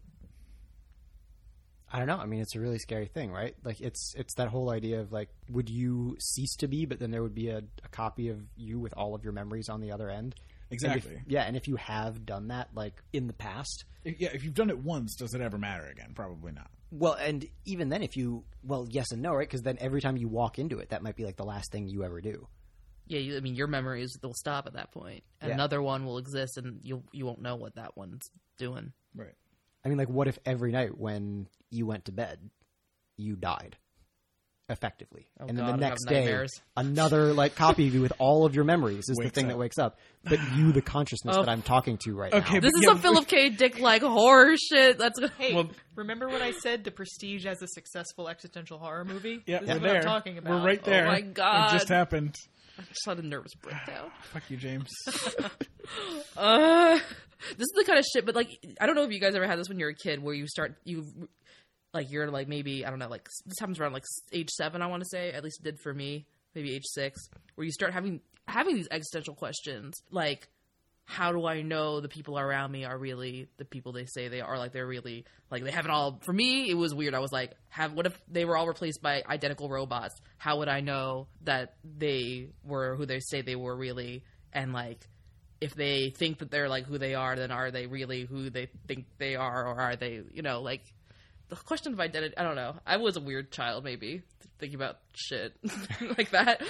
I don't know. I mean, it's a really scary thing, right? Like, it's it's that whole idea of like, would you cease to be, but then there would be a, a copy of you with all of your memories on the other end. And if- Exactly. yeah, and if you have done that, like in the past, If- yeah, if you've done it once, does it ever matter again? Probably not. well, and even then, if you, well, yes and no, right? Because then every time you walk into it, that might be like the last thing you ever do. Yeah, you, I mean, your memories will stop at that point. Yeah. Another one will exist, and you you won't know what that one's doing. Right. I mean, like, what if every night when you went to bed, you died, effectively, Oh, and then God, the next day, nightmares. another like copy of you with all of your memories is the thing up. that wakes up, but you, the consciousness Oh. that I'm talking to right Okay, now. This is yeah, some Philip K. Dick like horror shit. That's Hey, Well- remember what I said? The Prestige as a successful existential horror movie. Yeah, this we're is what there. I'm talking about. We're right oh there. Oh my God. It just happened. I just had a nervous breakdown. Fuck you, James. Uh, this is the kind of shit. But like, I don't know if you guys ever had this when you're a kid, where you start you like you're like maybe I don't know like this happens around like age seven. I want to say at least it did for me. Maybe age six, where you start having having these existential questions like. How do I know the people around me are really the people they say they are? Like they're really like they have it all. For me, it was weird. I was like, have what if they were all replaced by identical robots? How would I know that they were who they say they were really? And like, if they think that they're like who they are, then are they really who they think they are, or are they, you know, like the question of identity? I don't know. I was a weird child, maybe thinking about shit like that.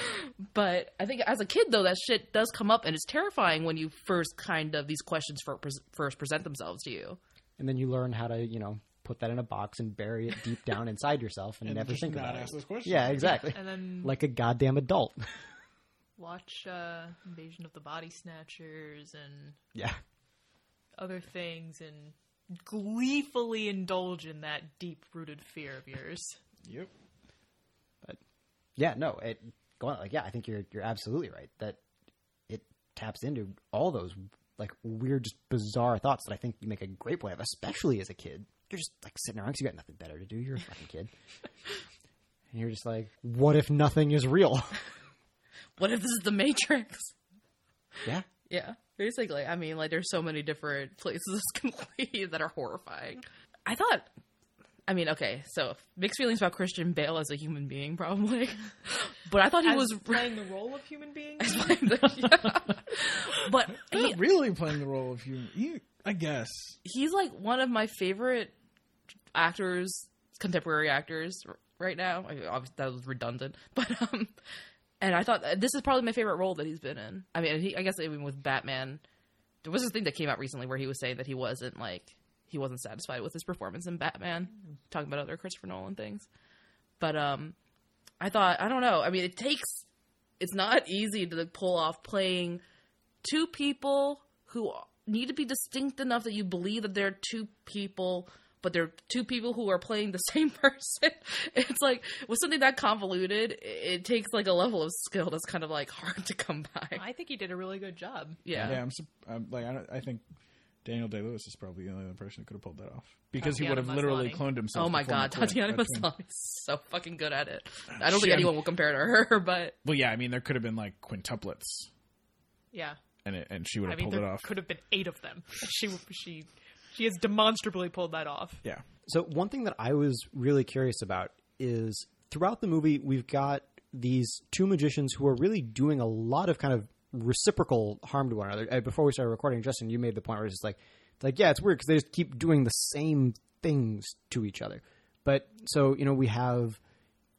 But I think as a kid, though, that shit does come up, and it's terrifying when you first kind of these questions for, first present themselves to you. and then you learn how to, you know, put that in a box and bury it deep down inside yourself and, And never think not about ask it. those questions. Yeah, exactly. And then Like a goddamn adult. watch uh, Invasion of the Body Snatchers and yeah. other things and gleefully indulge in that deep rooted fear of yours. Yep. But Yeah, no, it go on, like yeah, I think you're you're absolutely right that it taps into all those like weird, just bizarre thoughts that I think you make a great point of, especially as a kid. You're just like sitting around 'cause you got nothing better to do. You're a fucking kid, and you're just like, what if nothing is real? What if this is the Matrix? yeah, Yeah, basically. I mean, like, there's so many different places this can lead that are horrifying. I thought, I mean, okay, so mixed feelings about Christian Bale as a human being, probably. But I thought he As was playing the role of human being. but he, Not really playing the role of human. He, I guess. he's like one of my favorite actors, contemporary actors right now. I mean, obviously, that was redundant, but um, and I thought this is probably my favorite role that he's been in. I mean, he, I guess even with Batman, there was this thing that came out recently where he was saying that he wasn't like he wasn't satisfied with his performance in Batman, talking about other Christopher Nolan things. But um, I thought I don't know. I mean, it takes it's not easy to pull off playing two people who need to be distinct enough that you believe that they're two people but they're two people who are playing the same person it's like with something that convoluted it, it takes like a level of skill that's kind of like hard to come by I think he did a really good job. yeah, Yeah, I'm, I'm like I, don't, I think Daniel Day Lewis is probably the only other person who could have pulled that off because he would Tatiana have literally cloned himself. oh my god tatiana maslany is so fucking good at it i don't think Shit. anyone will compare to her but Well, yeah, I mean there could have been like quintuplets, Yeah. and it, and she would have I have mean, pulled it there off. could have been eight of them. She she she has demonstrably pulled that off. Yeah, So one thing that I was really curious about is throughout the movie we've got these two magicians who are really doing a lot of kind of reciprocal harm to one another. Uh, Before we started recording, Justin, you made the point where it's like, like yeah, it's weird because they just keep doing the same things to each other. But so you know we have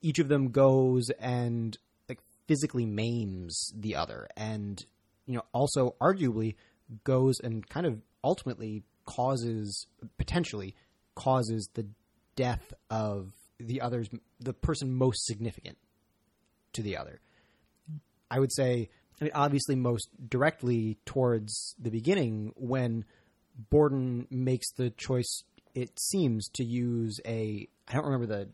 each of them goes and like physically maims the other, and you know also arguably goes and kind of ultimately causes potentially causes the death of the other's the person most significant to the other. I would say, I mean, obviously, most directly towards the beginning when Borden makes the choice. It seems to use a I don't remember the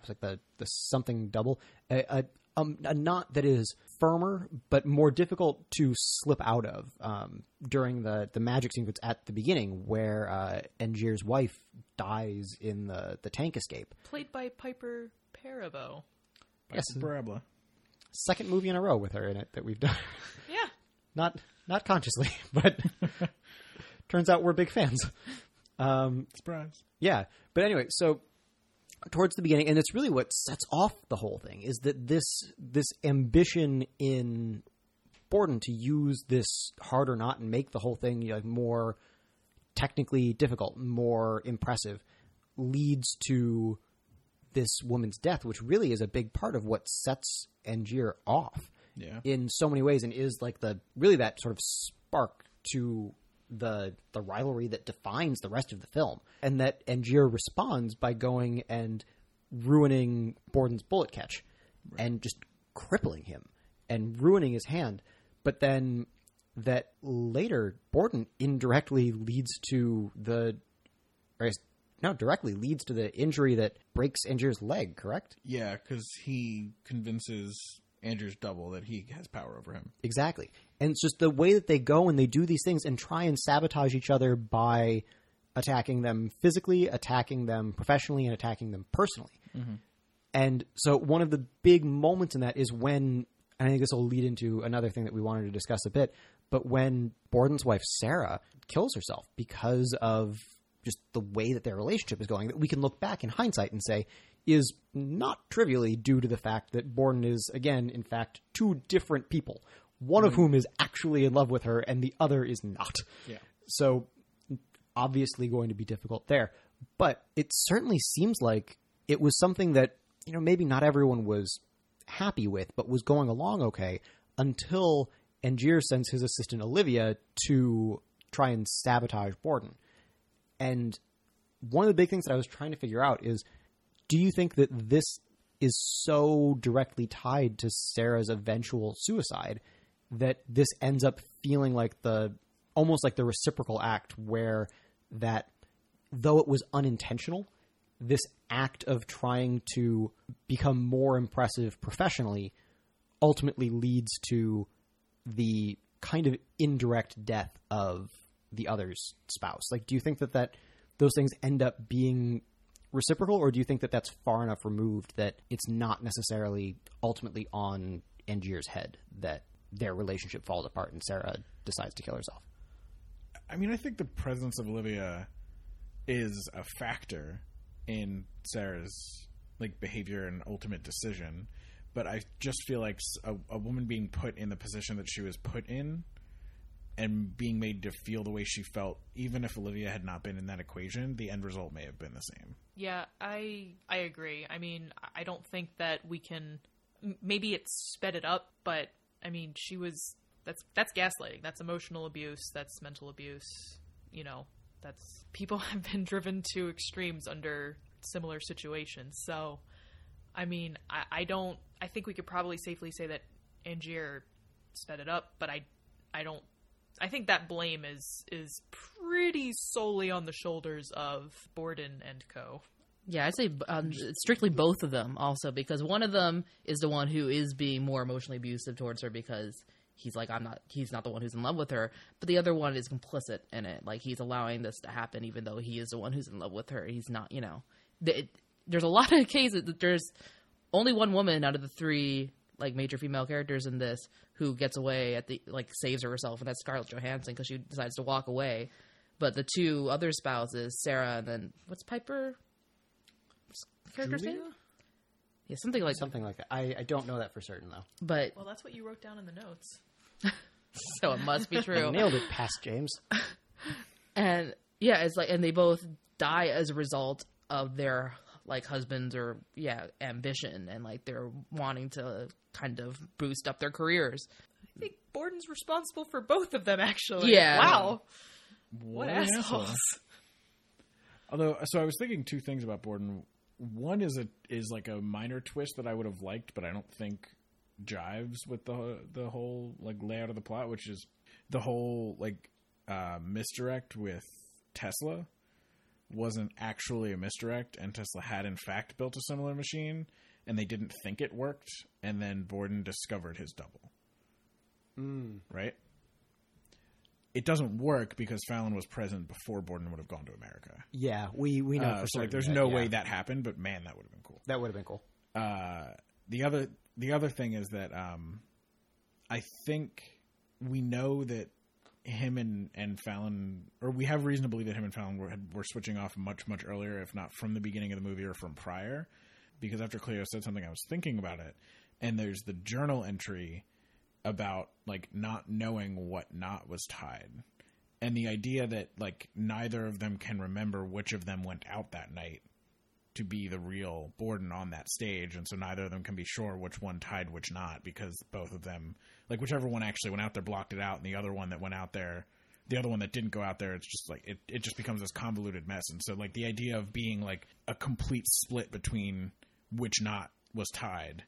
it's like the the something double a, a um, a knot that is firmer but more difficult to slip out of um, during the the magic sequence at the beginning where uh, Angier's wife dies in the the tank escape. Played by Piper Perabo. Yes. Parabla. Second movie in a row with her in it that we've done. Yeah. not not consciously, but turns out we're big fans. Um, Surprise. yeah, but anyway, so towards the beginning, and it's really what sets off the whole thing is that this this ambition in Borden to use this harder knot and make the whole thing you know, more technically difficult, more impressive, leads to this woman's death, which really is a big part of what sets Angier off Yeah. in so many ways and is like the really that sort of spark to the the rivalry that defines the rest of the film and that Angier responds by going and ruining Borden's bullet catch and just crippling him and ruining his hand but then that later Borden indirectly leads to the or no directly leads to the injury that breaks Angier's leg correct Yeah, because he convinces Andrew's double that he has power over him. Exactly. And it's just the way that they go and they do these things and try and sabotage each other by attacking them physically, attacking them professionally, and attacking them personally. Mm-hmm. And so one of the big moments in that is when, and I think this will lead into another thing that we wanted to discuss a bit, but when Borden's wife, Sarah, kills herself because of just the way that their relationship is going, that we can look back in hindsight and say is not trivially due to the fact that Borden is, again, in fact, two different people, one of hmm. whom is actually in love with her and the other is not. Yeah. So obviously going to be difficult there. But it certainly seems like it was something that, you know, maybe not everyone was happy with, but was going along okay until Angier sends his assistant Olivia to try and sabotage Borden. And one of the big things that I was trying to figure out is do you think that this is so directly tied to Sarah's eventual suicide that this ends up feeling like the almost like the reciprocal act where that though it was unintentional, this act of trying to become more impressive professionally ultimately leads to the kind of indirect death of the other's spouse. Like, do you think that that those things end up being reciprocal, or do you think that that's far enough removed that it's not necessarily ultimately on Angier's head that their relationship falls apart and Sarah decides to kill herself? I mean, I think the presence of Olivia is a factor in Sarah's like behavior and ultimate decision, but I just feel like a woman being put in the position that she was put in and being made to feel the way she felt, even if Olivia had not been in that equation, the end result may have been the same. Yeah, I I agree. I mean, I- I don't think that we can. Maybe it sped it up, but I mean, she was. That's that's gaslighting. That's emotional abuse. That's mental abuse. You know, that's people have been driven to extremes under similar situations. So, I mean, I, I don't. I think we could probably safely say that Angier sped it up, but I I don't. I think that blame is is pretty solely on the shoulders of Borden and Co. Yeah, I'd say um, strictly both of them also because one of them is the one who is being more emotionally abusive towards her because he's like I'm not he's not the one who's in love with her, but the other one is complicit in it. Like he's allowing this to happen even though he is the one who's in love with her. He's not, you know. Th- there's a lot of cases that there's only one woman out of the three like major female characters in this who gets away at the like saves herself and that's Scarlett Johansson because she decides to walk away. But the two other spouses, Sarah and then what's Piper character's name? Yeah, something like Something like that. I, I don't know that for certain though. But Well, that's what you wrote down in the notes. so it must be true. Nailed it, past James. and yeah, it's like, and they both die as a result of their like husbands or yeah ambition and like they're wanting to kind of boost up their careers. I think Borden's responsible for both of them, actually. Yeah. Wow. What an assholes. Although, so I was thinking two things about Borden. One is a is like a minor twist that I would have liked, but I don't think jives with the the whole like layout of the plot, which is the whole like uh, misdirect with Tesla wasn't actually a misdirect, and Tesla had in fact built a similar machine, and they didn't think it worked, and then Borden discovered his double. Right. It doesn't work because Fallon was present before Borden would have gone to America. Yeah, we we know Uh, for so like, there's that, no yeah, way that happened, but man, that would have been cool. that would have been cool. Uh, the other the other thing is that um, I think we know that him and, and Fallon, or we have reason to believe that him and Fallon were were switching off much much earlier, if not from the beginning of the movie or from prior. Because after Cleo said something, I was thinking about it, and there's the journal entry about like not knowing what knot was tied and the idea that like neither of them can remember which of them went out that night to be the real Borden on that stage, and so neither of them can be sure which one tied which knot because both of them, like whichever one actually went out there, blocked it out, and the other one that went out there, the other one that didn't go out there, it's just like it, it just becomes this convoluted mess. And so like the idea of being like a complete split between which knot was tied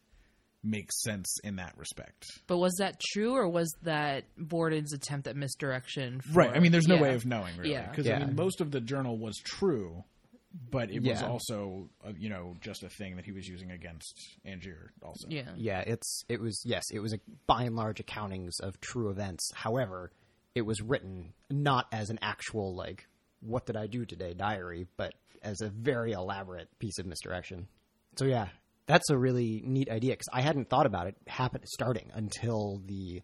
makes sense in that respect. But was that true or was that Borden's attempt at misdirection? For, Right. I mean, there's no Yeah. way of knowing, really. Yeah. Because I mean, most of the journal was true, but it was also, uh, you know, just a thing that he was using against Angier. Also, Yeah. Yeah, it's it was yes, it was a, by and large accountings of true events. However, it was written not as an actual like what did I do today diary, but as a very elaborate piece of misdirection. So yeah, that's a really neat idea because I hadn't thought about it happen starting until the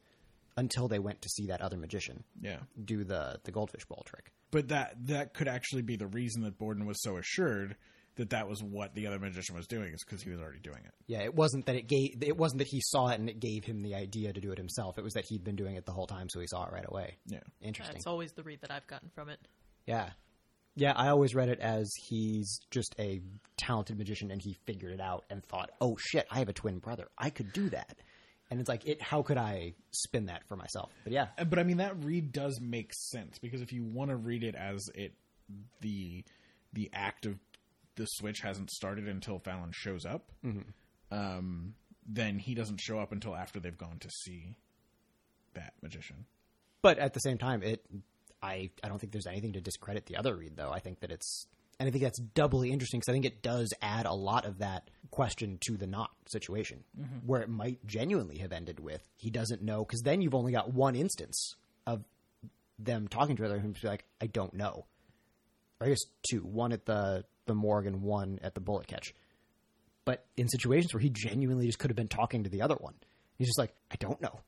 until they went to see that other magician yeah. do the the goldfish ball trick. But that that could actually be the reason that Borden was so assured that that was what the other magician was doing, is because he was already doing it. Yeah, it wasn't that it gave it wasn't that he saw it and it gave him the idea to do it himself. It was that he'd been doing it the whole time, so he saw it right away. Yeah. Interesting. That's always the read that I've gotten from it. Yeah. Yeah, I always read it as he's just a talented magician and he figured it out and thought, "Oh shit, I have a twin brother. I could do that." And it's like, it how could I spin that for myself? But yeah. But I mean, that read does make sense because if you want to read it as it the the act of the switch hasn't started until Fallon shows up, um, then he doesn't show up until after they've gone to see that magician. But at the same time, it I I don't think there's anything to discredit the other read though. I think that it's and I think that's doubly interesting because I think it does add a lot of that question to the not situation mm-hmm. where it might genuinely have ended with he doesn't know because then you've only got one instance of them talking to each other and be like I don't know. Or I guess two, one at the the morgue and one at the bullet catch. But in situations where he genuinely just could have been talking to the other one, he's just like I don't know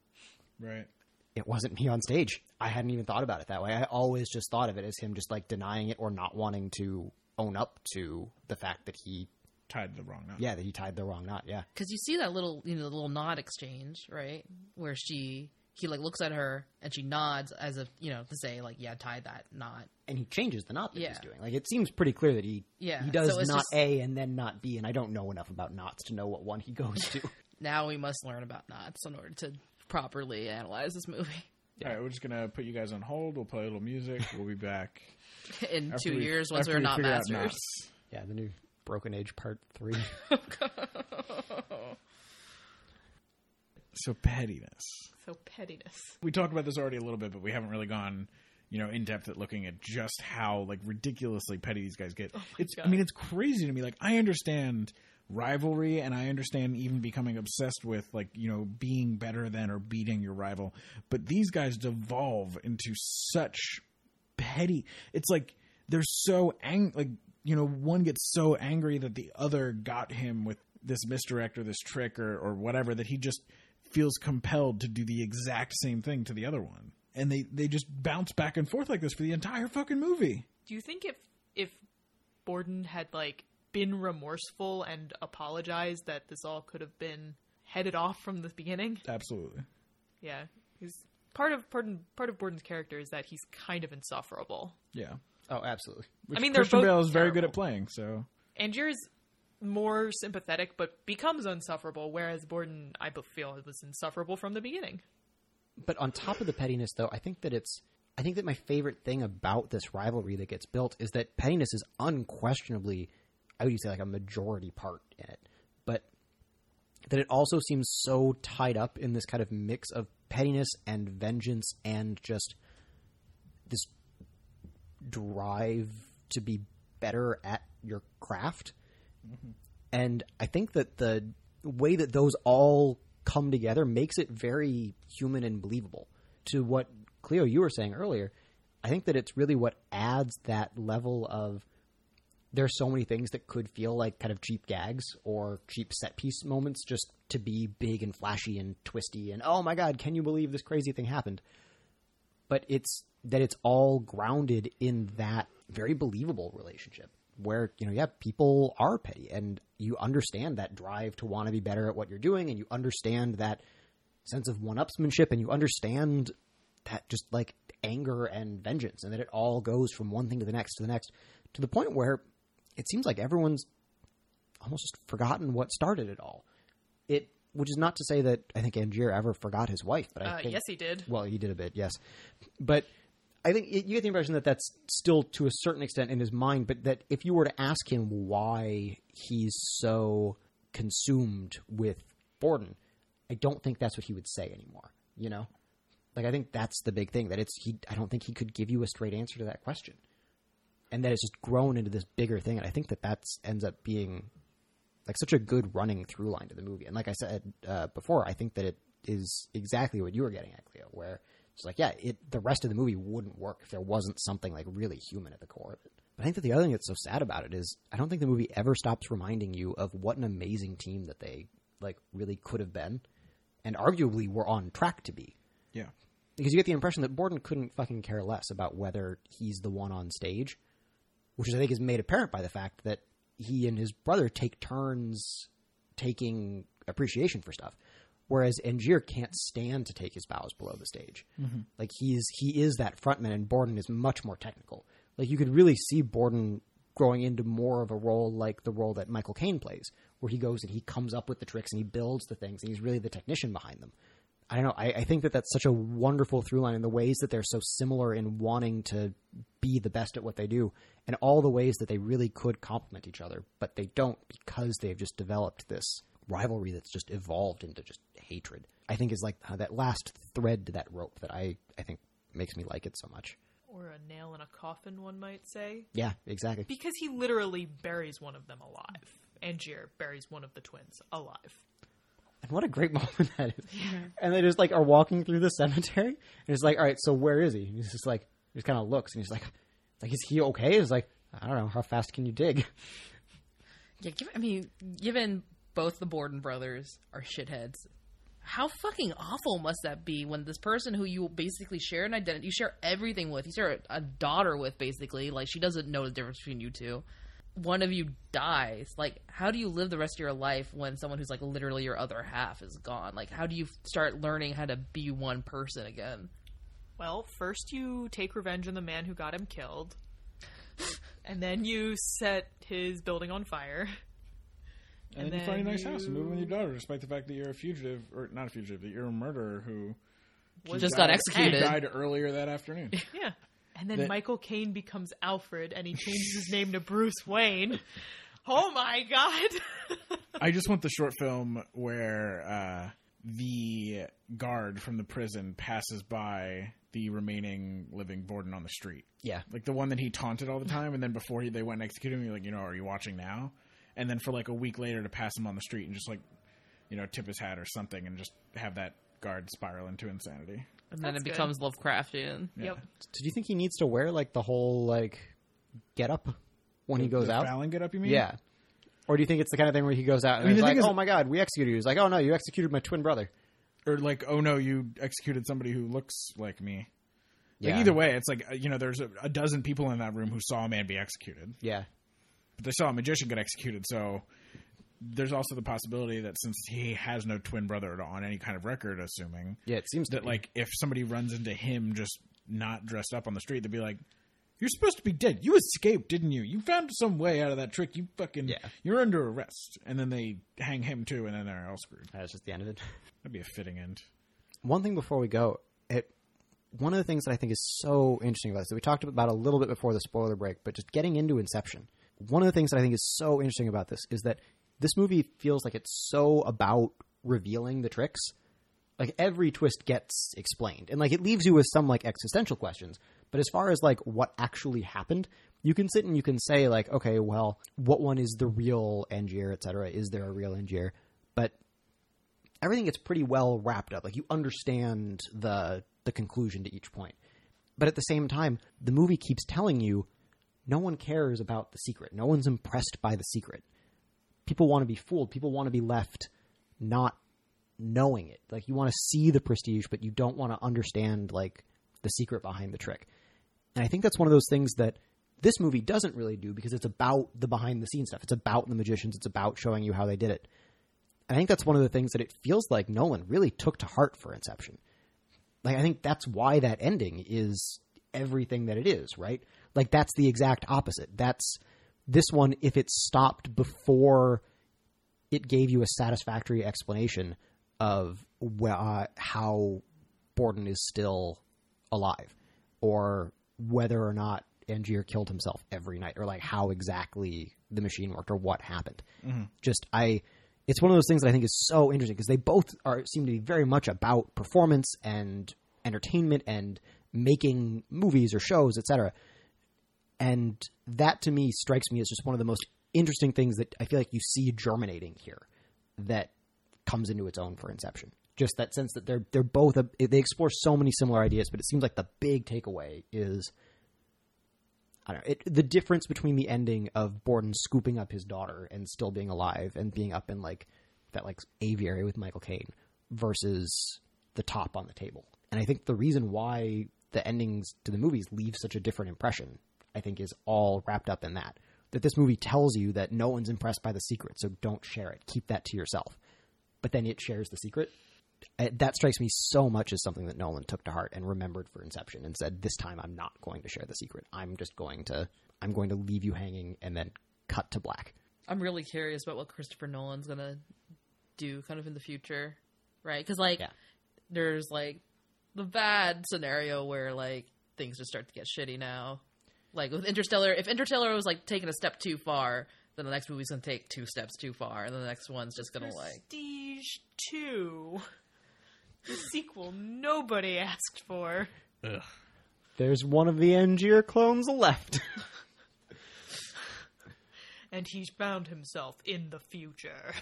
Right. It wasn't me on stage. I hadn't even thought about it that way. I always just thought of it as him just like denying it or not wanting to own up to the fact that he, Tied the wrong knot. yeah, that he tied the wrong knot. Yeah. because you see that little you know the little nod exchange right where she he like looks at her and she nods as if you know to say like yeah tie that knot And he changes the knot that he's doing. Like it seems pretty clear that he, Yeah, he does so it's knot just- A and then not B. And I don't know enough about knots to know what one he goes to. now we must learn about knots in order to properly analyze this movie All right, we're just gonna put you guys on hold. We'll play a little music. We'll be back in after two we- years once we're we not masters knots. yeah. The new Broken Age Part 3. So pettiness. So pettiness. we talked about this already a little bit, but we haven't really gone, you know, in depth at looking at just how like ridiculously petty these guys get. Oh it's, I mean, it's crazy to me. Like, I understand rivalry, and I understand even becoming obsessed with like you know being better than or beating your rival, but these guys devolve into such petty. It's like they're so angry like you know one gets so angry that the other got him with this misdirect or this trick or or whatever that he just feels compelled to do the exact same thing to the other one. And they they just bounce back and forth like this for the entire fucking movie. Do you think if if Borden had like been remorseful and apologized that this all could have been headed off from the beginning? Absolutely. Yeah, he's part of Borden, part of Borden's character is that he's kind of insufferable. Yeah. oh, absolutely. Which I mean, they're Christian Bale is very good at playing, so Angier's more sympathetic, but becomes unsufferable, whereas Borden, I be- feel, was insufferable from the beginning. But on top of the pettiness, though, I think that it's. I think that my favorite thing about this rivalry that gets built is that pettiness is unquestionably, I would say, like a majority part in it. But that it also seems so tied up in this kind of mix of pettiness and vengeance and just this drive to be better at your craft. Mm-hmm. And I think that the way that those all come together makes it very human and believable. To what Cleo you were saying earlier, I think that it's really what adds that level of there's so many things that could feel like kind of cheap gags or cheap set piece moments just to be big and flashy and twisty and oh my god, can you believe this crazy thing happened? But it's that it's all grounded in that very believable relationship where, you know, yeah, people are petty and you understand that drive to want to be better at what you're doing and you understand that sense of one-upsmanship and you understand that just like anger and vengeance and that it all goes from one thing to the next to the next to the point where it seems like everyone's almost just forgotten what started it all. It which is not to say that I think Angier ever forgot his wife, but I Uh, think yes, he did. well, he did a bit, yes. But I think you get the impression that that's still to a certain extent in his mind, but that if you were to ask him why he's so consumed with Borden, I don't think that's what he would say anymore, you know? Like I think that's the big thing that it's he I don't think he could give you a straight answer to that question. And that it's just grown into this bigger thing and I think that that ends up being like such a good running through line to the movie. And like I said uh, before, I think that it is exactly what you were getting at, Cleo, where it's like, yeah, it the rest of the movie wouldn't work if there wasn't something like really human at the core of it. But I think that the other thing that's so sad about it is I don't think the movie ever stops reminding you of what an amazing team that they like really could have been, and arguably were on track to be. Yeah. Because you get the impression that Borden couldn't fucking care less about whether he's the one on stage, which is, I think is made apparent by the fact that he and his brother take turns taking appreciation for stuff, whereas Angier can't stand to take his bows below the stage. Mm-hmm. Like he's he is that frontman, and Borden is much more technical. Like you could really see Borden growing into more of a role like the role that Michael Caine plays, where he goes and he comes up with the tricks and he builds the things, and he's really the technician behind them. I don't know. I, I think that that's such a wonderful through line in the ways that they're so similar in wanting to be the best at what they do, and all the ways that they really could complement each other, but they don't because they've just developed this rivalry that's just evolved into just hatred. I think is like uh, that last thread to that rope that I I think makes me like it so much. Or a nail in a coffin, one might say. Yeah, exactly. Because he literally buries one of them alive. Angier buries one of the twins alive. And what a great moment that is. And they just like are walking through the cemetery, and it's like, all right, so where is he? And he's just like, he just kind of looks, and he's like, it's like, is he okay? It's like, I don't know, how fast can you dig? Yeah, given, I mean, given both the Borden brothers are shitheads, how fucking awful must that be when this person who you basically share an identity, you share everything with, you share a daughter with, basically, like she doesn't know the difference between you two. One of you dies. Like, how do you live the rest of your life when someone who's like literally your other half is gone? Like, how do you start learning how to be one person again? Well, first you take revenge on the man who got him killed. and then you set his building on fire. And, And then you find a then nice house and move in with your daughter, despite the fact that you're a fugitive, or not a fugitive, that you're a murderer who Was Just got died- executed. died earlier that afternoon. Yeah. And then That- Michael Caine becomes Alfred and he changes his name to Bruce Wayne. Oh my god. I just want the short film where uh, the guard from the prison passes by the remaining living Borden on the street. Yeah. Like the one that he taunted all the time, and then before he, they went and executed him, like, you know, are you watching now? And then for like a week later to pass him on the street and just like, you know, tip his hat or something and just have that guard spiral into insanity. And then That's it good. becomes Lovecraftian. Yeah. Yep. Do you think he needs to wear like the whole like get up when he goes the out? Fallon get up, you mean? Yeah. Or do you think it's the kind of thing where he goes out and I mean, he's the like, is- "Oh my god, we executed you"? He's like, "Oh no, you executed my twin brother." Or like, oh no, you executed somebody who looks like me. Like Yeah. either way, it's like uh, you know, there's a, a dozen people in that room who saw a man be executed. Yeah. but they saw a magician get executed. So there's also the possibility that since he has no twin brother on any kind of record, assuming Yeah, it seems that be. like if somebody runs into him just not dressed up on the street, they'd be like, "You're supposed to be dead. You escaped, didn't you? You found some way out of that trick. You fucking Yeah. You're under arrest." And then they hang him too, and then they're all screwed. That's just the end of it. That'd be a fitting end. One thing before we go, it one of the things that I think is so interesting about this that we talked about a little bit before the spoiler break, but just getting into Inception. One of the things that I think is so interesting about this is that this movie feels like it's so about revealing the tricks. Like every twist gets explained, and like it leaves you with some like existential questions. But as far as like what actually happened, you can sit and you can say like, okay, well, what one is the real Angier, et cetera? Is there a real Angier? But everything gets pretty well wrapped up. Like you understand the the conclusion to each point. But at the same time, the movie keeps telling you no one cares about the secret. No one's impressed by the secret. People want to be fooled. People want to be left not knowing it. Like you want to see the prestige, but you don't want to understand like the secret behind the trick. And I think that's one of those things that this movie doesn't really do because it's about the behind the scenes stuff. It's about the magicians. It's about showing you how they did it. I think that's one of the things that it feels like Nolan really took to heart for Inception. Like I think that's why that ending is everything that it is, right? Like that's the exact opposite. That's this one if it stopped before it gave you a satisfactory explanation of uh, how Borden is still alive or whether or not Angier killed himself every night or like how exactly the machine worked or what happened. Just I it's one of those things that I think is so interesting because they both are seem to be very much about performance and entertainment and making movies or shows, etc. And that to me strikes me as just one of the most interesting things that I feel like you see germinating here that comes into its own for Inception. Just that sense that they're they're both a, they explore so many similar ideas, but it seems like the big takeaway is I don't know it, the difference between the ending of Borden scooping up his daughter and still being alive and being up in like that like aviary with Michael Caine versus the top on the table. And I think the reason why the endings to the movies leave such a different impression, I think, is all wrapped up in that. That this movie tells you that no one's impressed by the secret, so don't share it. Keep that to yourself. But then it shares the secret. That strikes me so much as something that Nolan took to heart and remembered for Inception and said, "This time I'm not going to share the secret. I'm just going to I'm going to leave you hanging and then cut to black." I'm really curious about what Christopher Nolan's gonna do, kind of in the future, right? Because like, Yeah. there's like the bad scenario where like things just start to get shitty now. Like with Interstellar, if Interstellar was like taking a step too far, then the next movie's gonna take two steps too far, and then the next one's just gonna like Prestige 2. The sequel nobody asked for. Ugh. There's one of the Angier clones left. And he's found himself in the future.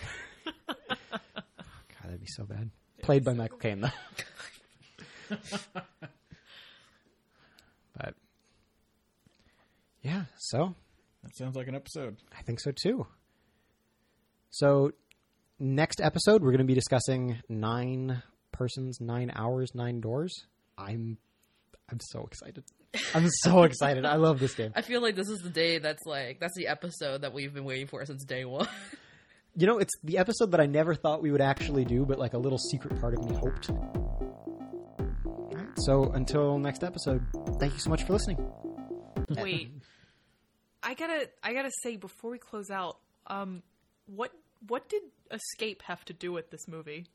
God, that'd be so bad. Played by Michael Caine, though. but yeah, so That sounds like an episode. I think so too. So next episode, we're going to be discussing nine persons, nine hours, nine doors. I'm I'm so excited. I'm so excited. I love this game. I feel like this is the day that's like that's the episode that we've been waiting for since day one. You know, it's the episode that I never thought we would actually do, but like a little secret part of me hoped. So until next episode, thank you so much for listening. Wait, I gotta, I gotta say before we close out, um, what, what did Escape have to do with this movie?